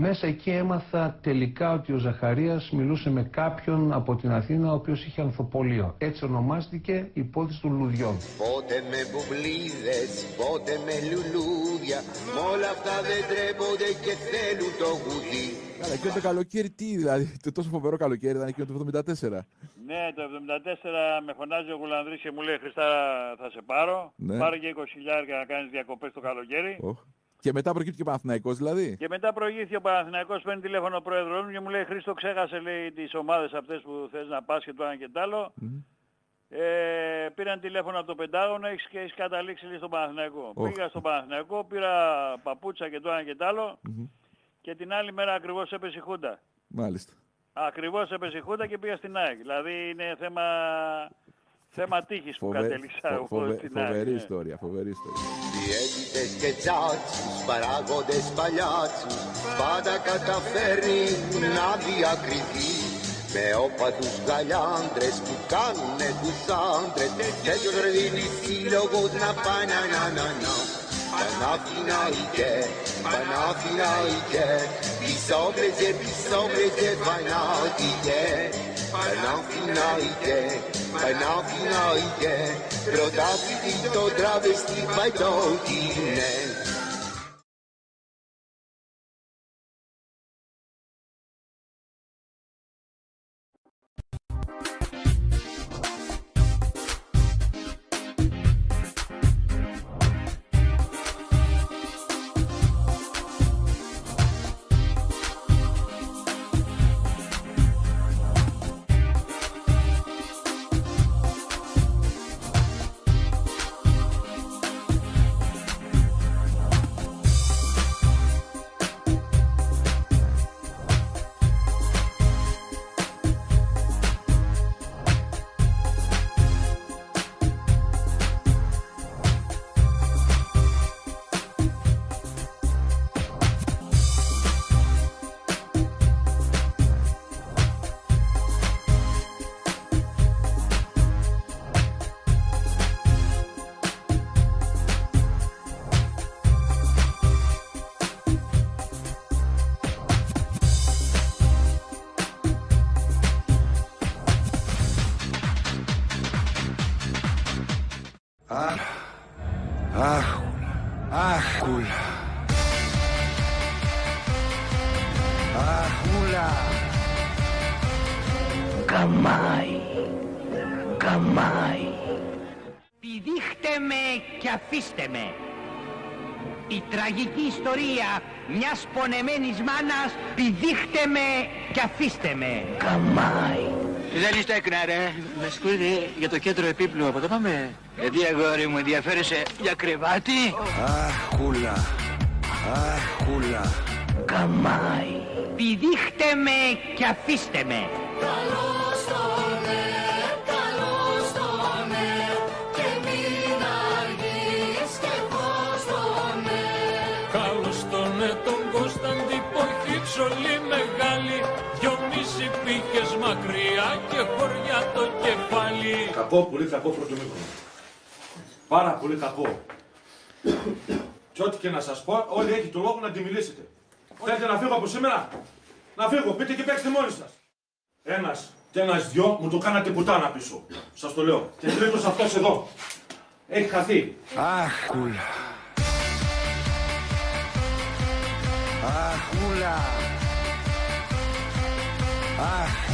Μέσα εκεί έμαθα τελικά ότι ο Ζαχαρίας μιλούσε με κάποιον από την Αθήνα ο οποίος είχε ανθοπολείο. Έτσι ονομάστηκε η υπόθεση των λουδιών. πότε με μπουμπλίδες, πότε με λουλούδια, μ' όλα αυτά δεν τρέπονται και θέλουν το γουδί. Καλά, εκείνο το καλοκαίρι τι, δηλαδή, το τόσο φοβερό καλοκαίρι ήταν εκείνο το 74. Ναι, το 74 με φωνάζει ο Γουλανδρής και μου λέει Χριστά θα σε πάρω. Ναι. Πάρε και 20 χιλιάρια να κάνεις διακοπές το καλοκαίρι. Οχ. Και μετά προκύπτει και ο Παναθηναϊκός δηλαδή. Και μετά προηγήθηκε ο Παναθηναϊκός, παίρνει τηλέφωνο ο πρόεδρος μου και μου λέει Χρήστο ξέχασε λέει τις ομάδες αυτές που θες να πας και το ένα και το άλλο. Ε, πήραν τηλέφωνο από το Πεντάγωνο έχεις και έχεις καταλήξει λέει, στον Παναθηναϊκό. Οχ. Πήγα στον Παναθηναϊκό, πήρα παπούτσα και το ένα και το άλλο και την άλλη μέρα ακριβώς έπεσε η Χούντα. Μάλιστα. Ακριβώς έπεσε η Χούντα και πήγα στην ΑΕΚ. Δηλαδή είναι θέμα, θέμα τύχης που Φοβε- κατέληξα φο- εγώ φοβε- στην ΑΕΚ. Φοβερή ναι. ιστορία, φοβερή ιστορία. Διαίτητες και τσάτσους, παράγοντες παλιάτσους Πάντα καταφέρνει να διακριθεί Με όπαθους γαλιάντρες που κάνουνε τους άντρες Τέτοιος ρε δίνει σύλλογος να πάει να Banafinalike, banafinalike, pisoblece, pisoblece, banalike, banafinalike, banafinalike, prodati di to travesti, bajtotine. Τραγική ιστορία μιας πονεμένης μάνας πηδήχτε με και αφήστε με. Καμάι. Δεν είστε έκνα ρε. Με συγχωρείτε για το κέντρο επίπλου από το πάμε. Γιατί αγόρι μου ενδιαφέρεσαι για κρεβάτι; Αχούλα. Αχούλα. Καμάι. Πηδήχτε με και αφήστε με. Καλώς και χωριά το κεφάλι Κακό, πολύ κακό πρώτο μήχρονο. Πάρα πολύ κακό. και ό,τι και να σας πω, όλοι έχει το λόγο να τη μιλήσετε. Θέλετε να φύγω από σήμερα; Να φύγω, πείτε και παίξτε μόνοι σας. Ένας και ένας δυο μου το κάνατε πουτάνα πίσω. Σας το λέω. Και τρίτος αυτός εδώ. Έχει χαθεί. Αχούλα. Αχούλα. Αχούλα. Αχούλα.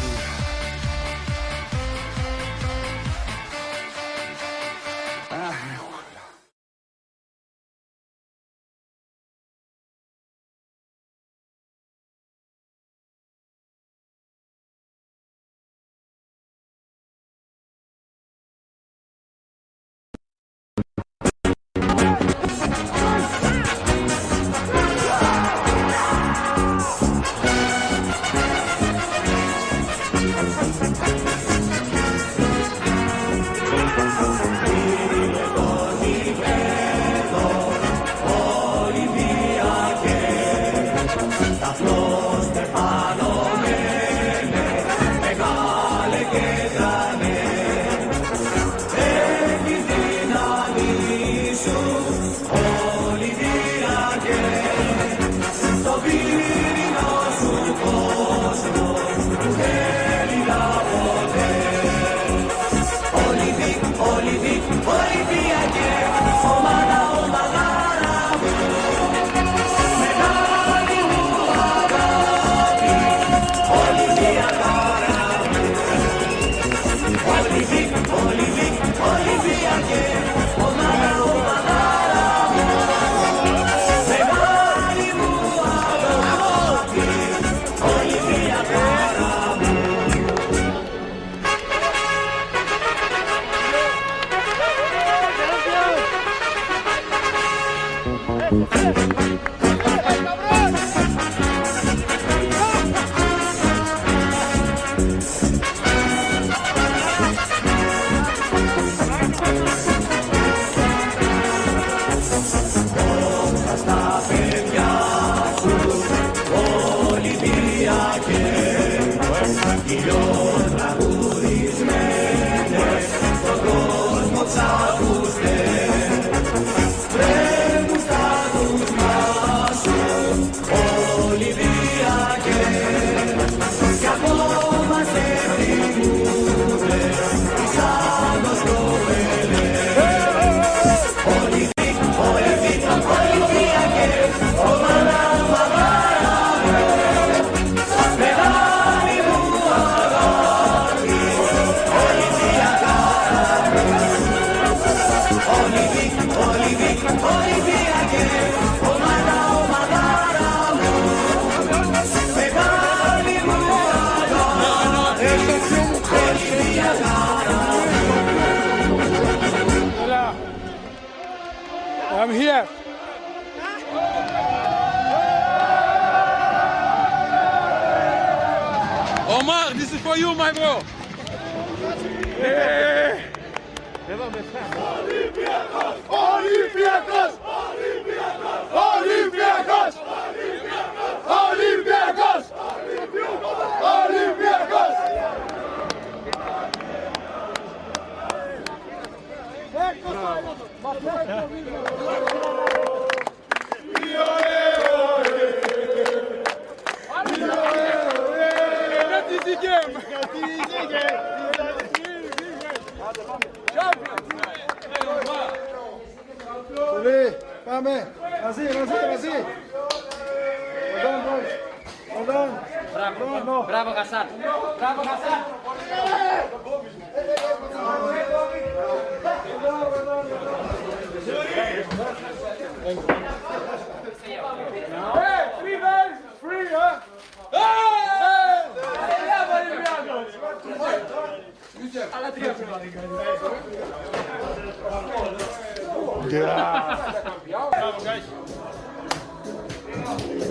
Diego!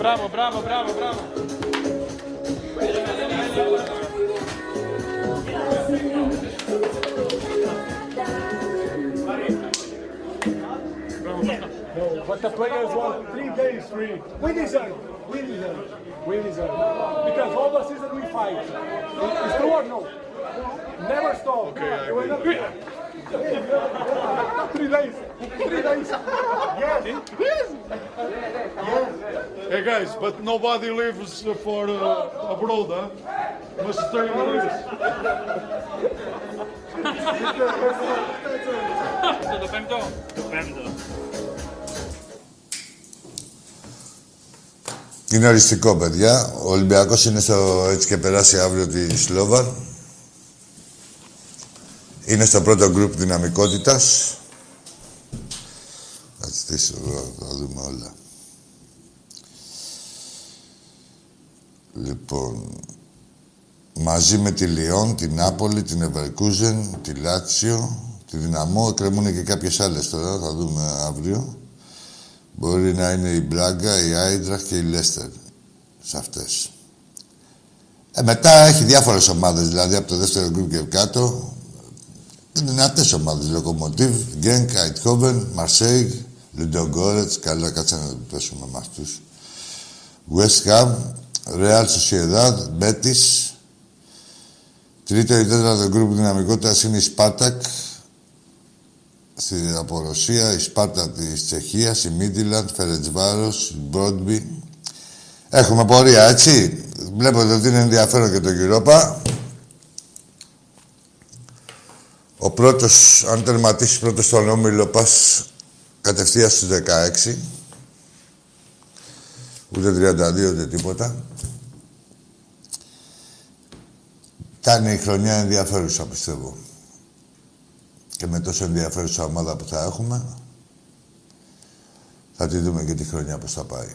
bravo, bravo, bravo, bravo. But the players want three days free. We deserve. We deserve. We deserve. Because all the season we fight. It's true or no? Never stop. Okay, I will. Three days. Three days. Yes. Yes. Hey guys, but nobody lives for uh, abroad, huh? Must stay in Greece. Το πέμπτο. Το πέμπτο. Είναι οριστικό, παιδιά. Ο Ολυμπιακός είναι στο έτσι και περάσει αύριο τη Σλόβαρ. Είναι στο πρώτο γκρουπ δυναμικότητας. Θα στήσω εδώ, θα δούμε όλα. Λοιπόν, μαζί με τη Λιόν, την Νάπολη, την Ευερκούζεν, τη Λάτσιο, τη Δυναμό, εκκρεμούν και κάποιες άλλες τώρα, θα δούμε αύριο. Μπορεί να είναι η Μπράγκα, η Άιντραχ και η Λέστερ σε αυτές. Ε, μετά έχει διάφορες ομάδες, δηλαδή από το δεύτερο γκρουπ και κάτω. Είναι δυνατές ομάδες. Λοκομοτίβ, Γκένκ, Αιτχόβεν, Μαρσέιγ, Λιντογκόρετς. Καλά, κάτσε να το πέσουμε με αυτούς. West Ham, Real Sociedad, Betis. Τρίτο ή τέταρτο γκρουπ δυναμικότητας είναι η Σπάρτακ, στη, από Ρωσία, η Σπάρτα της Τσεχίας, η Μίτιλαντ, Φερετσβάρος, η Μπρόντμπι. Έχουμε πορεία, έτσι. Βλέπετε ότι είναι ενδιαφέρον και το Europa. Ο πρώτος, αν τερματίσεις πρώτος στον όμιλο, πας κατευθείαν στους 16. Ούτε 32, ούτε τίποτα. Κάνει η χρονιά ενδιαφέρουσα, πιστεύω και με τόσο ενδιαφέρουσα ομάδα που θα έχουμε, θα τη δούμε και τη χρονιά πώς θα πάει.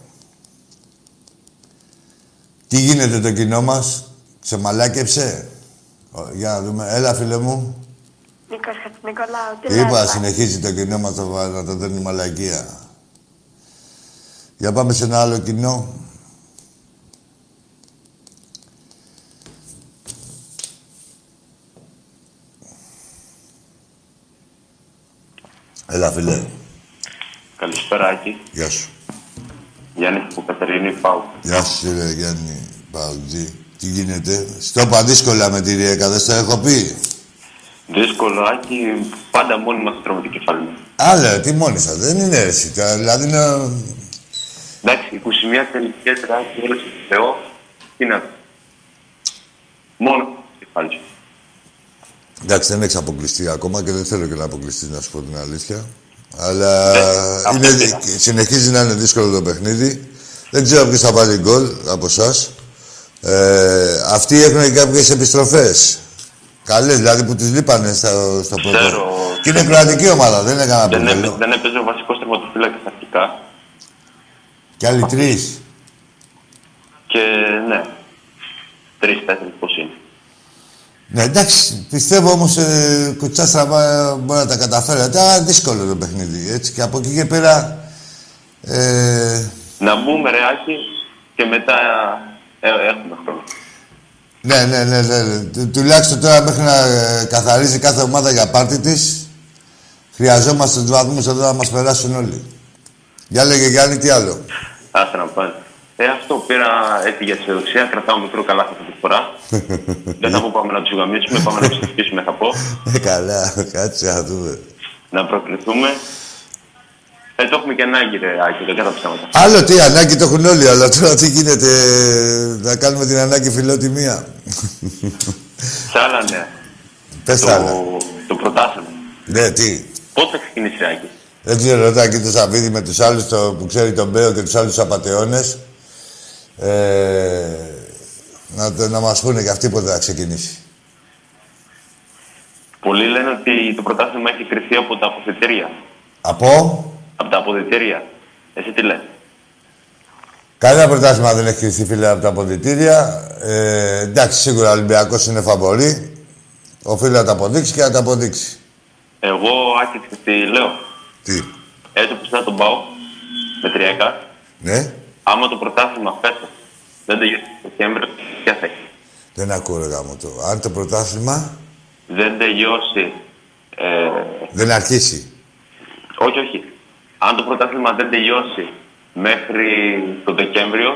Τι γίνεται το κοινό μας, σε μαλάκεψε. Ω, Για να δούμε. Έλα, φίλε μου. Νίκος Χατζηνικολάου, τι Είπα, λες, συνεχίζει το κοινό μας να να το δίνει μαλακία. Για πάμε σε ένα άλλο κοινό. Έλα, φίλε. Καλησπέρα, Άκη. Γεια σου. Γιάννη από Κατερίνη Πάου. Γεια σου, κύριε Γιάννη Παουτζή. Τι γίνεται; Στο είπα δύσκολα με τη Ριέκα, δεν στο έχω πει. Δύσκολο, Άκη, πάντα μόνοι μας τρώμε το κεφάλι μας. Άλλα, τι μόνοι σας, δεν είναι έτσι. Τα- Δηλαδή να... Εντάξει, 21 τελικές Άκη, όλες στο Θεό, τι να πει. Μόνο το κεφάλι σου. Εντάξει, δεν έχεις αποκλειστεί ακόμα και δεν θέλω και να αποκλειστεί, να σου πω την αλήθεια. Αλλά Ναι, είναι, συνεχίζει να είναι δύσκολο το παιχνίδι. Δεν ξέρω ποιος θα βάλει γκολ από εσάς. Ε, αυτοί έχουν κάποιες επιστροφές. Καλές, δηλαδή που τις λείπανε στο, στο πρώτο. Ξέρω. Και είναι κρατική ομάδα, δεν είναι κανένα Δεν, πρόβλημα. έπαι- δεν έπαιζε ο βασικός τερματοφύλακας αρχικά. Και άλλοι τρεις. Και ναι, τρεις-τέσσερις πώς είναι. Ναι, εντάξει, πιστεύω όμως ε, κουτσά στραβά μπορεί να τα καταφέρετε. Αλλά δύσκολο το παιχνίδι. Έτσι. Και από εκεί και πέρα. Ε, Να μπούμε ρε Άκη και μετά ε, έχουμε χρόνο. Ναι, ναι, ναι, ναι. ναι. Του- Τουλάχιστον τώρα μέχρι να ε, καθαρίζει κάθε ομάδα για πάρτι της, χρειαζόμαστε τους βαθμούς εδώ να μας περάσουν όλοι. Για λέγε Γιάννη, τι άλλο; Άσε να πάνε. Ε, αυτό πήρα έτσι για τη αισιοδοξία. Κρατάω μικρό καλάθι αυτή τη φορά. Δεν θα πω πάμε να τους γαμίσουμε, πάμε να τους ευχήσουμε, θα πω. Ε, καλά, κάτσε να δούμε. Να προκληθούμε. Ε, το έχουμε και ανάγκη, ρε Άκη, δεν κατά ψέματα. Άλλο τι, ανάγκη το έχουν όλοι, αλλά τώρα τι γίνεται, ε, να κάνουμε την ανάγκη φιλότιμία. Σε άλλα ναι. Πες το, άλλα. το πρωτάθλημα. Ναι, τι. Πότε θα ξεκινήσει, Άκη; Δεν ξέρω, ρωτά και το Σαββίδι με τους άλλους το, που ξέρει τον Μπέο και τους άλλους απατεώνες. Ε, να, το- να μας πούνε και αυτοί πότε θα ξεκινήσει. Πολλοί λένε ότι το πρωτάθλημα έχει κρυφθεί από τα αποθετήρια. Από; Από τα αποδητήρια. Εσύ τι λες. κανένα πρωτάθλημα δεν έχει κρυφθεί φίλε από τα αποδητήρια. Ε, εντάξει, σίγουρα ο Ολυμπιακός είναι φαβορή. Οφείλει να τα αποδείξει και να τα αποδείξει. Εγώ, Άκη, ξέρεις τι λέω. Τι; Έτσι που θα τον πάω με τριέκα. Ναι, Άμα το πρωτάθλημα φέτος δεν τελειώσει το Δεκέμβριο, ποια θα έχει. δεν ακούω ρε γάμο το. Αν το πρωτάθλημα Δεν τελειώσει. Ε, δεν αρχίσει. όχι, όχι. Αν το πρωτάθλημα δεν τελειώσει μέχρι το Δεκέμβριο,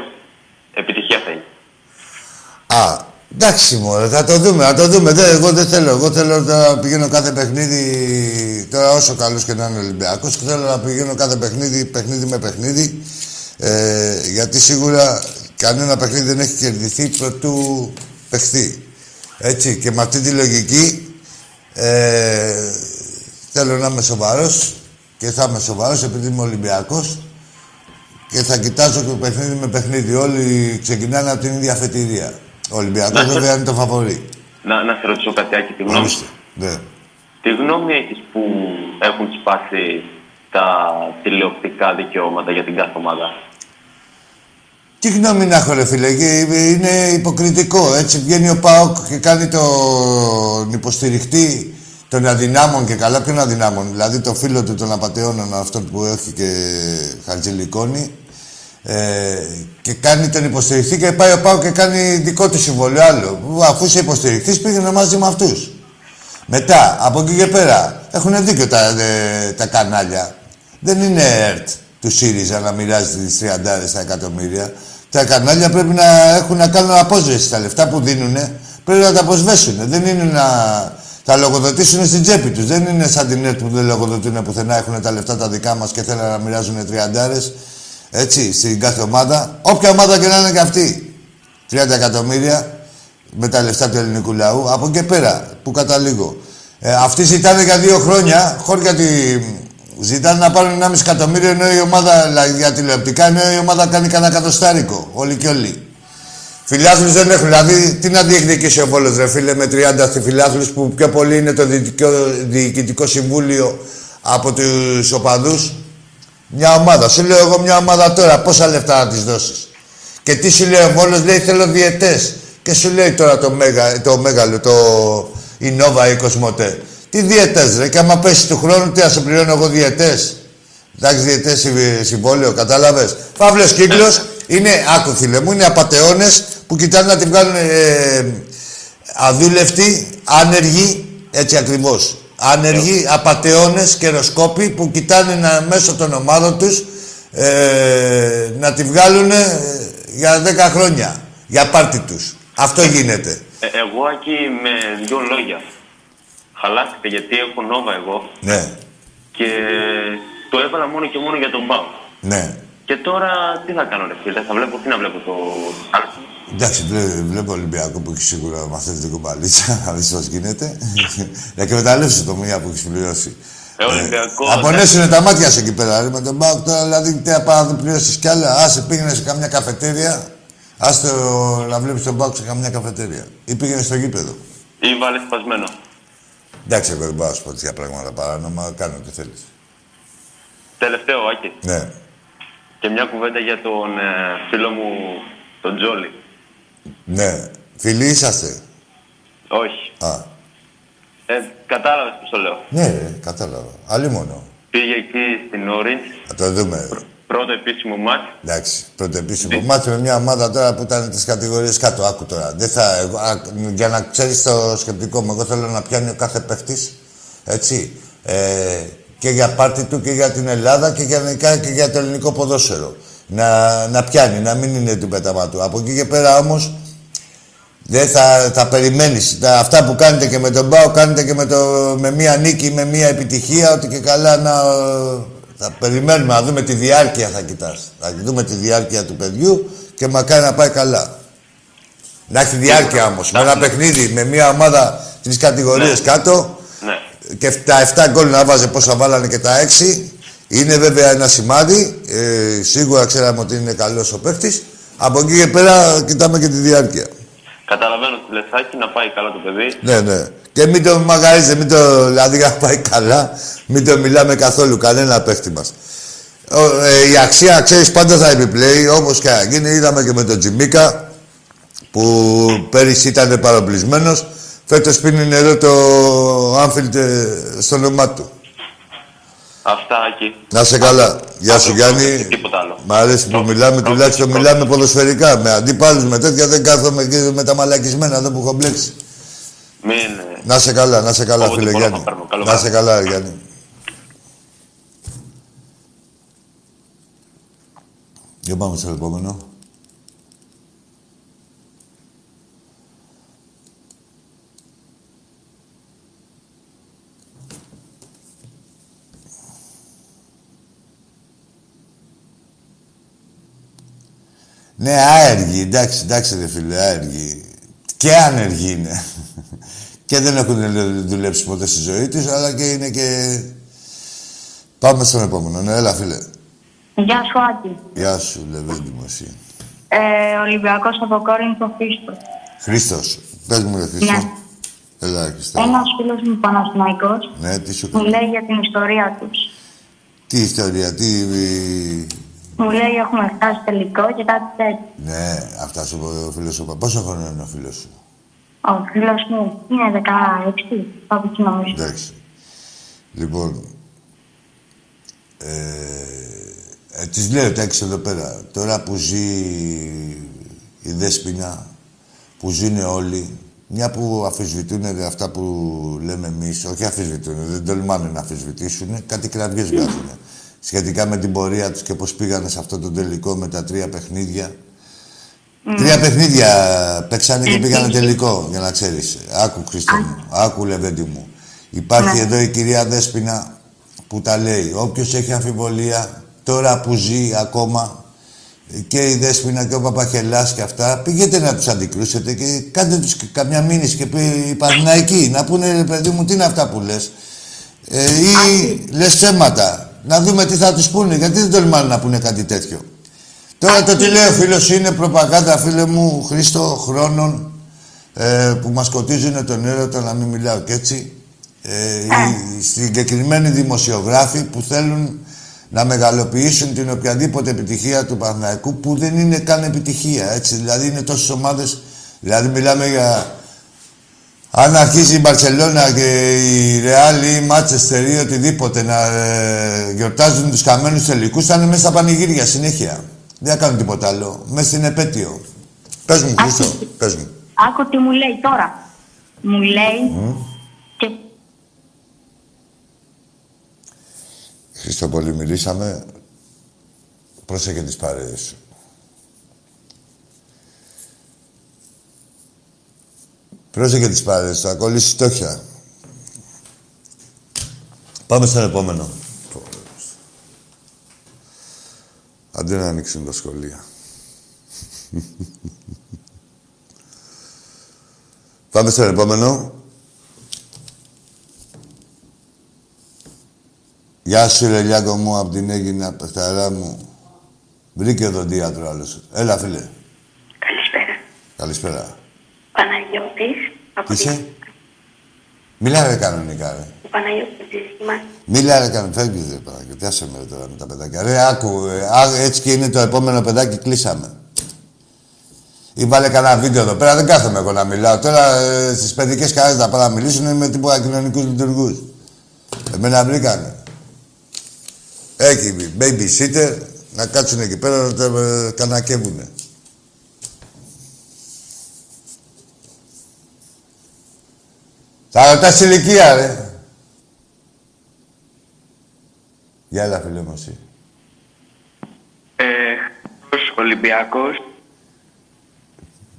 επιτυχία θα είναι. Α, εντάξει μωρέ, θα το δούμε, θα το δούμε. Δεν, εγώ δεν θέλω. Εγώ θέλω να πηγαίνω κάθε παιχνίδι, τώρα όσο καλός και να είναι ο Ολυμπιακός, θέλω να πηγαίνω κάθε παιχνίδι, παιχνίδι με παιχνίδι. Ε, γιατί σίγουρα κανένα παιχνίδι δεν έχει κερδιθεί προτού παιχθεί. Έτσι, και με αυτή τη λογική ε, θέλω να είμαι σοβαρός και θα είμαι σοβαρός επειδή είμαι Ολυμπιακός και θα κοιτάζω και παιχνίδι με παιχνίδι. Όλοι ξεκινάνε από την ίδια αφετηρία. Ο Ολυμπιακός Να- βέβαια είναι το φαβορή. Να, να σε ρωτήσω κάτι, Άκη, τη γνώμη Ορίστε. σου. Ναι. Τι γνώμη έχεις που έχουν σπάσει τα τηλεοπτικά δικαιώματα για την κάθε ομάδα; Τι γνώμη να έχω, ρε φίλε, και είναι υποκριτικό. Έτσι βγαίνει ο Πάοκ και κάνει τον υποστηριχτή των αδυνάμων και καλά. Ποιον αδυνάμων, δηλαδή το φίλο του των απαταιώνων, αυτόν που έχει και χαρτζηλικόνη. Ε, και κάνει τον υποστηριχτή και πάει ο Πάοκ και κάνει δικό του συμβόλαιο άλλο. Αφού είσαι υποστηριχτής, πήγαινε μαζί με αυτούς. Μετά, από εκεί και πέρα, έχουν δίκιο τα, ε, τα κανάλια. Δεν είναι ΕΡΤ του ΣΥΡΙΖΑ να μοιράζει τις 30 στα εκατομμύρια. Τα κανάλια πρέπει να έχουν να κάνουν απόσβεση. Τα λεφτά που δίνουν πρέπει να τα αποσβέσουν. Δεν είναι να τα λογοδοτήσουν στην τσέπη τους. Δεν είναι σαν την ΕΡΤ που δεν λογοδοτούν πουθενά, έχουν τα λεφτά τα δικά μας και θέλουν να μοιράζουν 30 έτσι, στην κάθε ομάδα. Όποια ομάδα και να είναι και αυτή. 30 εκατομμύρια με τα λεφτά του ελληνικού λαού. Από εκεί και πέρα, που καταλήγω. Ε, αυτοί ζητάνε για δύο χρόνια, χώρια τη... Ζητάνε να πάρουν 1,5 εκατομμύριο ενώ η ομάδα δηλαδή, για τηλεοπτικά ενώ η ομάδα κάνει κανένα κατοστάρικο. Όλοι και όλοι. Φιλάθλου δεν έχουν. Δηλαδή, τι να διεκδικήσει ο Βόλος, ρε φίλε, με 30 φιλάθλου που πιο πολύ είναι το διοικητικό, διοικητικό συμβούλιο από τους οπαδούς. Μια ομάδα. Σου λέω εγώ μια ομάδα τώρα, πόσα λεφτά να της δώσεις. Και τι σου λέει ο Βόλος, λέει θέλω διαιτές. Και σου λέει τώρα το, μέγα, το μέγαλο, το η Νόβα ή η Κοσμοτέ. Τι διαιτές ρε, και άμα πέσει του χρόνου, τι θα σε πληρώνω εγώ διαιτές. Εντάξει, διαιτές συμβ- συμβόλαιο, κατάλαβες. Παύλος κύκλος είναι, άκου φίλε μου, είναι απατεώνες που κοιτάνε να τη βγάλουν ε, αδούλευτοι, άνεργοι, έτσι ακριβώς. Άνεργοι, απατεώνες, καιροσκόποι που κοιτάνε να, μέσω των ομάδων τους ε, να τη βγάλουν για 10 χρόνια. Για πάρτι τους. Αυτό γίνεται. Ε, εγώ εκεί με δύο λόγια. Χαλάστηκα γιατί έχω νόβα εγώ Ναι, και το έβαλα μόνο και μόνο για τον Μπάου. ναι. Και τώρα τι θα κάνω, ρε φίλε, θα βλέπω, τι να βλέπω το. Εντάξει, βλέ- βλέπω Ολυμπιακό που έχει σίγουρα μαθαίνει την κομπαλίτσα, να δεις πώς γίνεται. να εκμεταλλεύσει το μία που έχεις πληρώσει. Ε, Ολυμπιακό. Απονέσουνε τα μάτια σου εκεί πέρα, ρε, με τον Μπάουκ τώρα, δηλαδή τι να πάω να πληρώσεις κι άλλα. Άσε πήγαινε σε καμιά καφετέρια, άστε ο- να βλέπεις τον Μπάουκ σε καμιά καφετέρια. Ή πήγαινε στο γήπεδο. Ή βάλε σπασμένο. Εντάξει, εγώ δεν πάω να σου πω τέτοια πράγματα παράνομα, κάνω ό,τι θέλεις. Τελευταίο, Άκη. Ναι. Και μια κουβέντα για τον ε, φίλο μου, τον Τζόλι. Ναι. Φίλοι είσαστε; Όχι. Α. Ε, κατάλαβες που το λέω. Ναι, ρε, κατάλαβα. Άλλη μόνο. Πήγε εκεί στην Orange, Θα το δούμε. πρώτο επίσημο μάτς. Εντάξει, πρώτο επίσημο μάτι με μια ομάδα τώρα που ήταν τις κατηγορίες κάτω. Άκου τώρα. Δεν θα, εγώ, α, για να ξέρεις το σκεπτικό μου, εγώ θέλω να πιάνει ο κάθε παίχτης. Έτσι. Ε, και για πάρτι του και για την Ελλάδα και για, γενικά και για το ελληνικό ποδόσφαιρο. Να, να πιάνει, να μην είναι του πέταμα του. Από εκεί και πέρα όμως δεν θα, θα περιμένεις. Τα, αυτά που κάνετε και με τον Πάο, κάνετε και με, το, με μία νίκη, με μία επιτυχία, ότι και καλά να... Θα περιμένουμε να δούμε τη διάρκεια θα κοιτάς. Θα δούμε τη διάρκεια του παιδιού και μακάρι να πάει καλά. Να έχει διάρκεια όμως. Με ένα παιχνίδι, με μία ομάδα τρεις κατηγορίες κάτω Ναι. Και τα 7 γκολ να βάζε πόσα βάλανε και τα 6. Είναι βέβαια ένα σημάδι. Ε, σίγουρα ξέραμε ότι είναι καλός ο παίχτης. Από εκεί και πέρα κοιτάμε και τη διάρκεια. Καταλαβαίνω τη Λεσάκη να πάει καλά το παιδί. Ναι, ναι. Και μην το μαγαρίζετε, μην το. Δηλαδή, να πάει καλά, μην το μιλάμε καθόλου κανένα παίχτη μας. Ε, η αξία, ξέρεις, πάντα θα επιπλέει, όπως και να γίνει. Είδαμε και με τον Τζιμίκα, που πέρυσι ήταν παροπλισμένος. Φέτος πίνει νερό το Άμφιλτ ε, στο όνομά του. Αυτά εκεί. Να σε καλά. Γεια σου, Γιάννη. Τίποτα άλλο. Μ' αρέσει που μιλάμε, τουλάχιστον μιλάμε ποδοσφαιρικά. Με αντίπαλους, με τέτοια δεν κάθομαι και με τα μαλακισμένα εδώ που έχω μπλέξει. Μην... ε, Να σε καλά, να σε καλά, Όποτε φίλε μπορώ θα Γιάννη. παίρνω. Καλό Να σε βράδυ. καλά, ρε Γιάννη. Για πάμε στο επόμενο. Ναι, άεργοι, εντάξει, εντάξει ρε φίλε, άεργοι. Και άνεργοι είναι. και δεν έχουν δουλέψει ποτέ στη ζωή τους, αλλά και είναι και... Πάμε στον επόμενο. Ναι, έλα φίλε. Γεια σου, Άκη. Γεια σου, Λεβέντη μου εσύ. Ε, Ολυμπιακός από Κόρινθο Χρήστος. Χρήστος. Πες μου ρε Χρήστο. Ναι. Έλα, Χρήστο. Ένας φίλος μου Παναθηναϊκός Ναι, τι σου μου κάνει. λέει για την ιστορία τους. Τι ιστορία, τι... Μου λέει έχουμε φτάσει τελικό και κάτι τέτοιο. Ναι, αυτά σου είπε ο φίλος σου. Πόσο χρόνο είναι ο φίλος σου; Ο φίλος μου είναι 16, κάπου εκεί νομίζω. Εντάξει. Λοιπόν, ε, ε, της λέω τα έξω εδώ πέρα. Τώρα που ζει η Δέσποινα, που ζουν όλοι, μια που αφισβητούν αυτά που λέμε εμείς, όχι αφισβητούν, δεν τολμάνε να αφισβητήσουν, κάτι κραυγές βγάζουν. Σχετικά με την πορεία τους και πώς πήγανε σε αυτό το τελικό με τα τρία παιχνίδια. Τρία παιχνίδια παίξανε και πήγανε τελικό, για να ξέρεις. Άκου, Χρήστο μου. Άκου, Λεβέντη μου. Υπάρχει εδώ η κυρία Δέσποινα που τα λέει. Όποιος έχει αμφιβολία, τώρα που ζει ακόμα, και η Δέσποινα και ο Παπαχελάς και αυτά, πήγαινε να τους αντικρούσετε και κάντε τους και καμιά μήνυση και πει οι Παναθηναϊκοί, να πούνε, ρε παιδί μου, τι είναι αυτά που λες. Ε, ή λες ψέματα. Να δούμε τι θα τους πούνε, γιατί δεν τολμάνε να πούνε κάτι τέτοιο. Τώρα το τι λέει ο φίλος είναι προπαγάνδα, φίλε μου, Χρήστο, χρόνων ε, που μας σκοτίζουν τον έρωτα, να μην μιλάω και έτσι. Ε, οι συγκεκριμένοι δημοσιογράφοι που θέλουν να μεγαλοποιήσουν την οποιαδήποτε επιτυχία του Παναθηναϊκού που δεν είναι καν επιτυχία, έτσι. Δηλαδή είναι τόσες ομάδες, δηλαδή μιλάμε για... Αν αρχίσει η Μπαρσελόνα και η Ρεάλ ή η Μάτσεστερ ή οτιδήποτε να ε, γιορτάζουν τους χαμένους τελικούς, θα είναι μέσα στα πανηγύρια συνέχεια. Δεν θα κάνουν τίποτα άλλο. Μέσα στην επέτειο. Πες μου, Χρήστο, πες μου. Άκου τι μου λέει τώρα. Μου λέει και Χρήστο, πολύ μιλήσαμε. Πρόσεχε τις παρέες σου. Πρόσεχε τις παρέες, θα κολλήσεις στόχια. Πάμε στον επόμενο. Αντί να ανοίξουν τα σχολεία. Πάμε στον επόμενο. Γεια σου, ρε Λιάκο μου, απ' την Έγινα, παιχταρά μου. Βρήκε οδοντίατρο άλλος. Έλα, φίλε. Καλησπέρα. Καλησπέρα. Παναγιώτης. Από Είσαι; Μιλά ρε κανονικά, ρε. Ο Παναγιώτης είμαστε. Μίλα ρε κανονικά. Φεύγεις, ρε Παναγιώτη. Άσε με ρε, τώρα με τα παιδάκια. Ρε, άκου. ε, α, έτσι και είναι το επόμενο παιδάκι, κλείσαμε. Ή βάλε κανένα βίντεο εδώ πέρα, δεν κάθομαι εγώ να μιλάω. Τώρα ε, στις παιδικές χαρέ να πάω να μιλήσουν με τίποτα κοινωνικούς λειτουργούς. Εμένα βρήκανε. Έχει baby sitter να κάτσουν εκεί πέρα να τα ε, κανακεύουνε. Θα ρωτάς ηλικία, ρε. Γεια, έλα, φίλε μου, εσύ. Ε, Χρήστος Ολυμπιακός.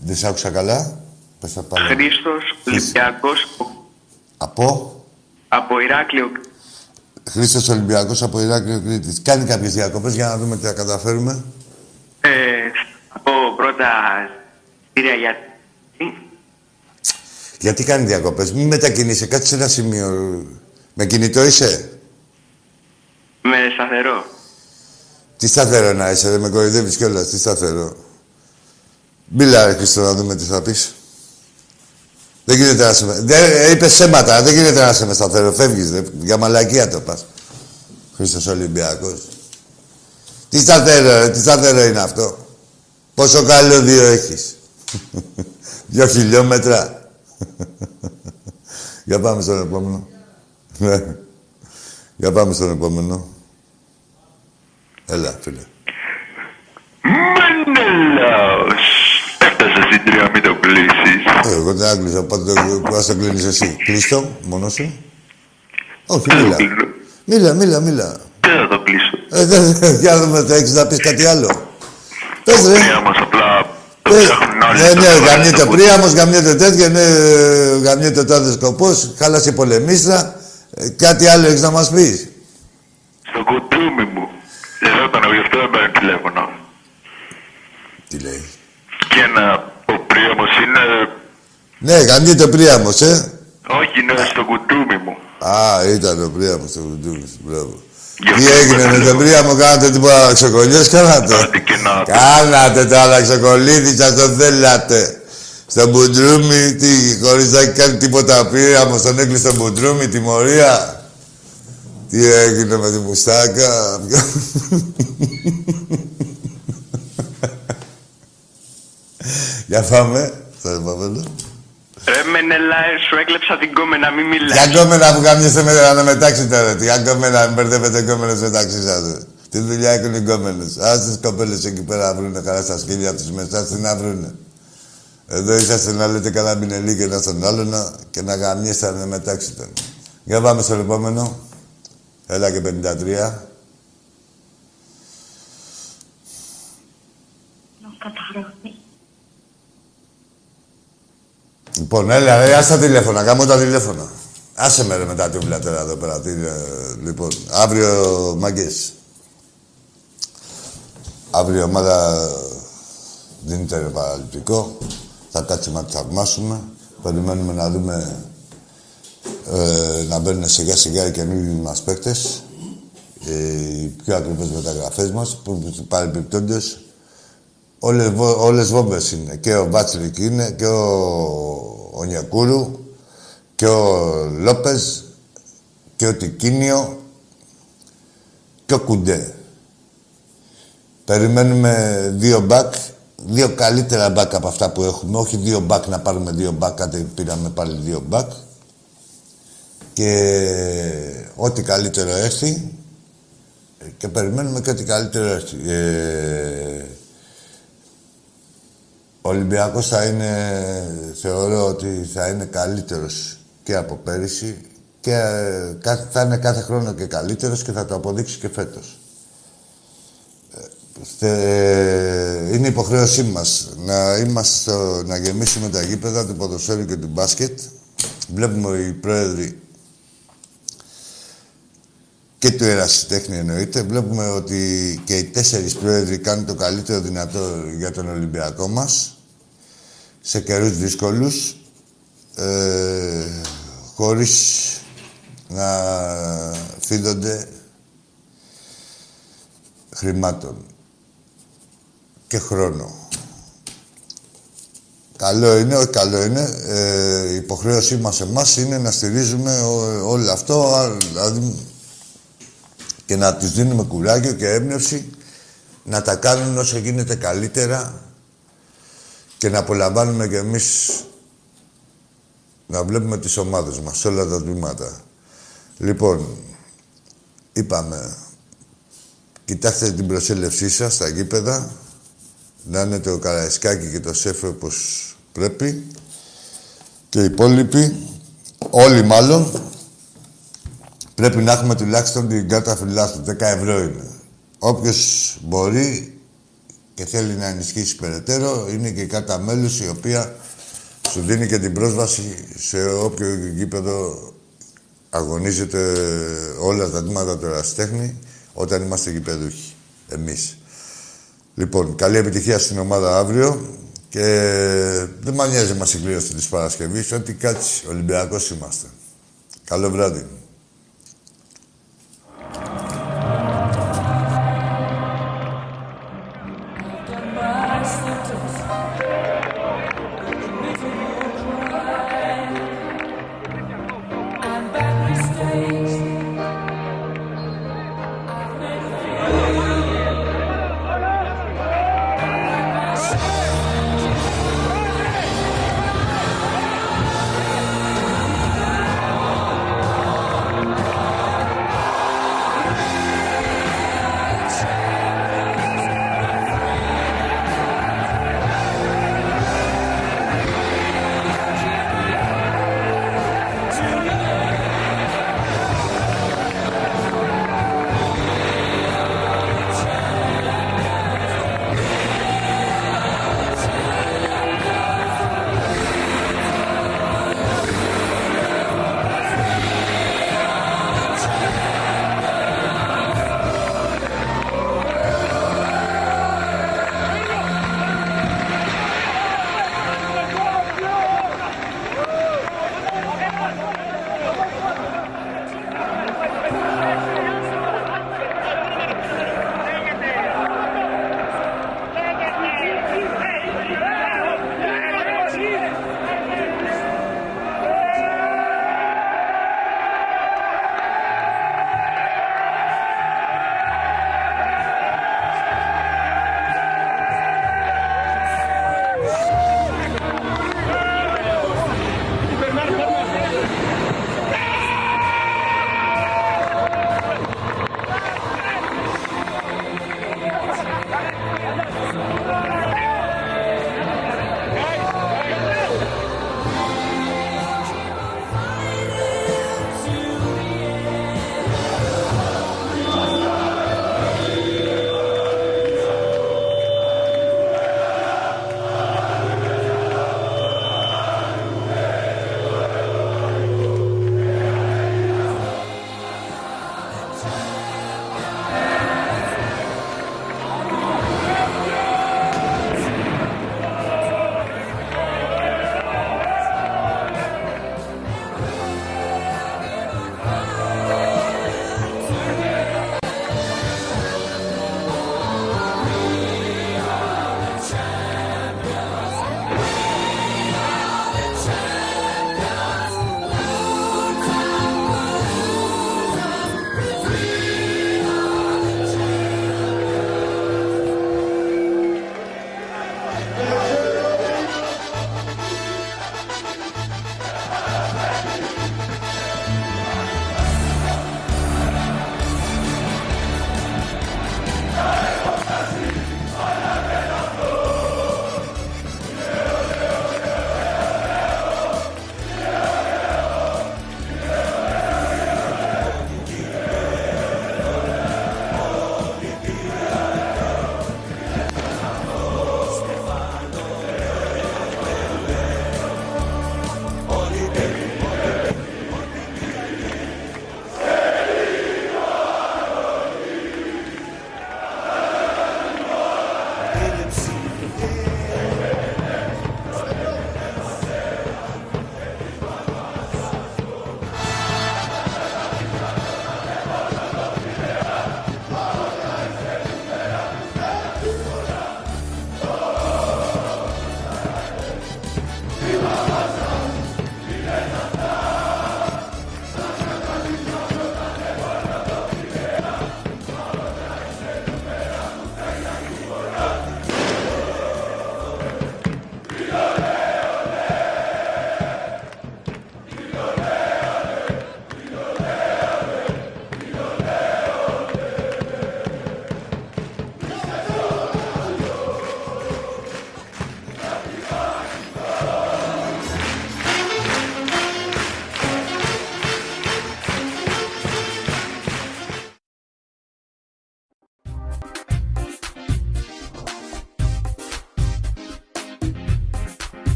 Δεν σ' άκουσα καλά. Πες τα πάλι. Χρήστος Ολυμπιακός Από; από Ηράκλειο. Χρήστος Ολυμπιακός από Ηράκλειο Κρήτης. Κάνει κάποιες διακοπές για να δούμε τι θα καταφέρουμε. Ε, θα πω πρώτα κύρια για Γιατί κάνει διακοπές. Μην μετακινείσαι. Κάτσε σε ένα σημείο. Με κινητό είσαι; με σταθερό. Τι σταθερό να είσαι. Δεν με κοροϊδεύεις κιόλας. Τι σταθερό. Μίλα ρε Χρήστο να δούμε τι θα πεις. Δεν γίνεται να σε... Δεν, ε, είπες σέματα. Δεν γίνεται να σε με σταθερό. Φεύγεις ρε. Για μαλακία το πας. Χρήστος Ολυμπιακός. Τι σταθερό ρε. Τι σταθερό είναι αυτό. Πόσο καλώδιο έχεις. Δυο χιλιόμετρα. Για πάμε στον επόμενο. Ναι. Για πάμε στον επόμενο. Έλα, φίλε. Μανελάος. Έφτασε στην τρία, μην το κλείσεις. Ε, εγώ δεν άκουσα. Πάτε το που το κλείνεις εσύ. Κλείστο, μόνος σου; Όχι, μίλα. Μίλα, μίλα, μίλα. Δεν θα το κλείσω. Ε, δεν, δεν, για να δούμε, θα έχεις να πεις κάτι άλλο. Πες, ρε. Τρία μας απλά Ε, Ναι, ναι, γαμιέται πρίαμος, γαμιέται τέτοια, ναι, γαμιέται τάδε σκοπός, χάλασε η πολεμίστρα. Ε, κάτι άλλο έχεις να μας πεις; Στο κουτούμι μου. Εδώ ήταν, γι' αυτό δεν παίρνει τηλέφωνο. Τι λέει; Και ένα, ο πρίαμος είναι... Ναι, γαμιέται ο πρίαμος, ε. Όχι, είναι στο κουτούμι μου. Α, ήταν ο Πρίαμος στο κουντούμι σου, μπράβο. Τι έγινε με τον Πρίαμο, κάνατε τίποτα αξιοκολλιές, κάνατε; Κάνατε το αλλαξοκολλίδι, σας το θέλατε. Στο μπουντρούμι, τι, χωρίς να έχει κάνει τίποτα ο Πρίαμος, τον έκλεισε στο μπουντρούμι, τιμωρία. Τι έγινε με τη μουστάκα; Για πάμε, στο επόμενο. Ρε Μενελάε, σου έκλεψα την κόμενα, μην μιλάς. Για κόμενα που καμιέστε με να μετάξει τώρα. Τι για κόμενα, μην μπερδεύετε κόμενες μεταξύ σας. ρε. Τι δουλειά έχουν οι κόμενες. Ας τις κοπέλες εκεί πέρα να βρουνε καλά στα σκύλια τους μέσα, τις να βρουνε. Εδώ είσαστε να λέτε καλά μηνελή και ένα στον άλλον να- και να γαμιέστε να μετάξει τον. Για πάμε στο επόμενο. Έλα και 53. Λοιπόν, έλα, ρε, άσε τα τηλέφωνα, κάμω τα τηλέφωνα. Άσε με ρε με τα τούβλα τώρα εδώ πέρα. Τι, ε, λοιπόν, αύριο, μάγκες. Αύριο η ομάδα δίνεται ρε παραλυπτικό. Θα κάτσουμε να τη θαυμάσουμε. Περιμένουμε να δούμε ε, να μπαίνουν σιγά σιγά οι καινούργιοι μας παίκτες. Ε, οι πιο ακριβές μεταγραφές μας, που παρεμπιπτόντως όλες, βο- όλες βόμβες είναι. Και ο Μπάτσρικ είναι, και ο, ο Νιακούρου, και ο Λόπες, και ο Τικίνιο, και ο Κουντέ. Περιμένουμε δύο μπακ, δύο καλύτερα μπακ από αυτά που έχουμε. Όχι δύο μπακ να πάρουμε δύο μπακ, κάτι πήραμε πάλι δύο μπακ. Και ό,τι καλύτερο έρθει, και περιμένουμε και ό,τι καλύτερο έρθει. Ε, ο Ολυμπιακός θα είναι, θεωρώ ότι θα είναι καλύτερος και από πέρυσι και ε, κα- θα είναι κάθε χρόνο και καλύτερος και θα το αποδείξει και φέτος. Ε, θε- είναι υποχρέωσή μας να, είμαστε στο, να γεμίσουμε τα γήπεδα του ποδοσφαίρου και του μπάσκετ. Βλέπουμε οι πρόεδροι και του ερασιτέχνη εννοείται. Βλέπουμε ότι και οι τέσσερις πρόεδροι κάνουν το καλύτερο δυνατό για τον Ολυμπιακό μας σε καιρούς δύσκολους ε, χωρίς να φίδονται χρημάτων και χρόνο. Καλό είναι, όχι καλό είναι. Ε, η υποχρέωσή μας εμάς είναι να στηρίζουμε ό- όλο αυτό, α, δηλαδή και να τους δίνουμε κουράγιο και έμπνευση να τα κάνουν όσο γίνεται καλύτερα και να απολαμβάνουμε κι εμείς να βλέπουμε τις ομάδες μας σε όλα τα τμήματα. Λοιπόν, είπαμε, κοιτάξτε την προσέλευσή σας στα γήπεδα, να είναι το Καραϊσκάκι και το Σέφε όπως πρέπει και οι υπόλοιποι, όλοι μάλλον, πρέπει να έχουμε τουλάχιστον την κάρτα φιλάθλου. 10 ευρώ είναι. Όποιος μπορεί και θέλει να ενισχύσει περαιτέρω, είναι και η κάρτα μέλους η οποία σου δίνει και την πρόσβαση σε όποιο γήπεδο αγωνίζεται όλα τα τμήματα του ερασιτέχνη όταν είμαστε γηπεδούχοι. Εμείς. Λοιπόν, καλή επιτυχία στην ομάδα αύριο και δεν μ' νοιάζει μας η κλήρωση της Παρασκευής, ό,τι κάτσει. Ολυμπιακός είμαστε. Καλό βράδυ.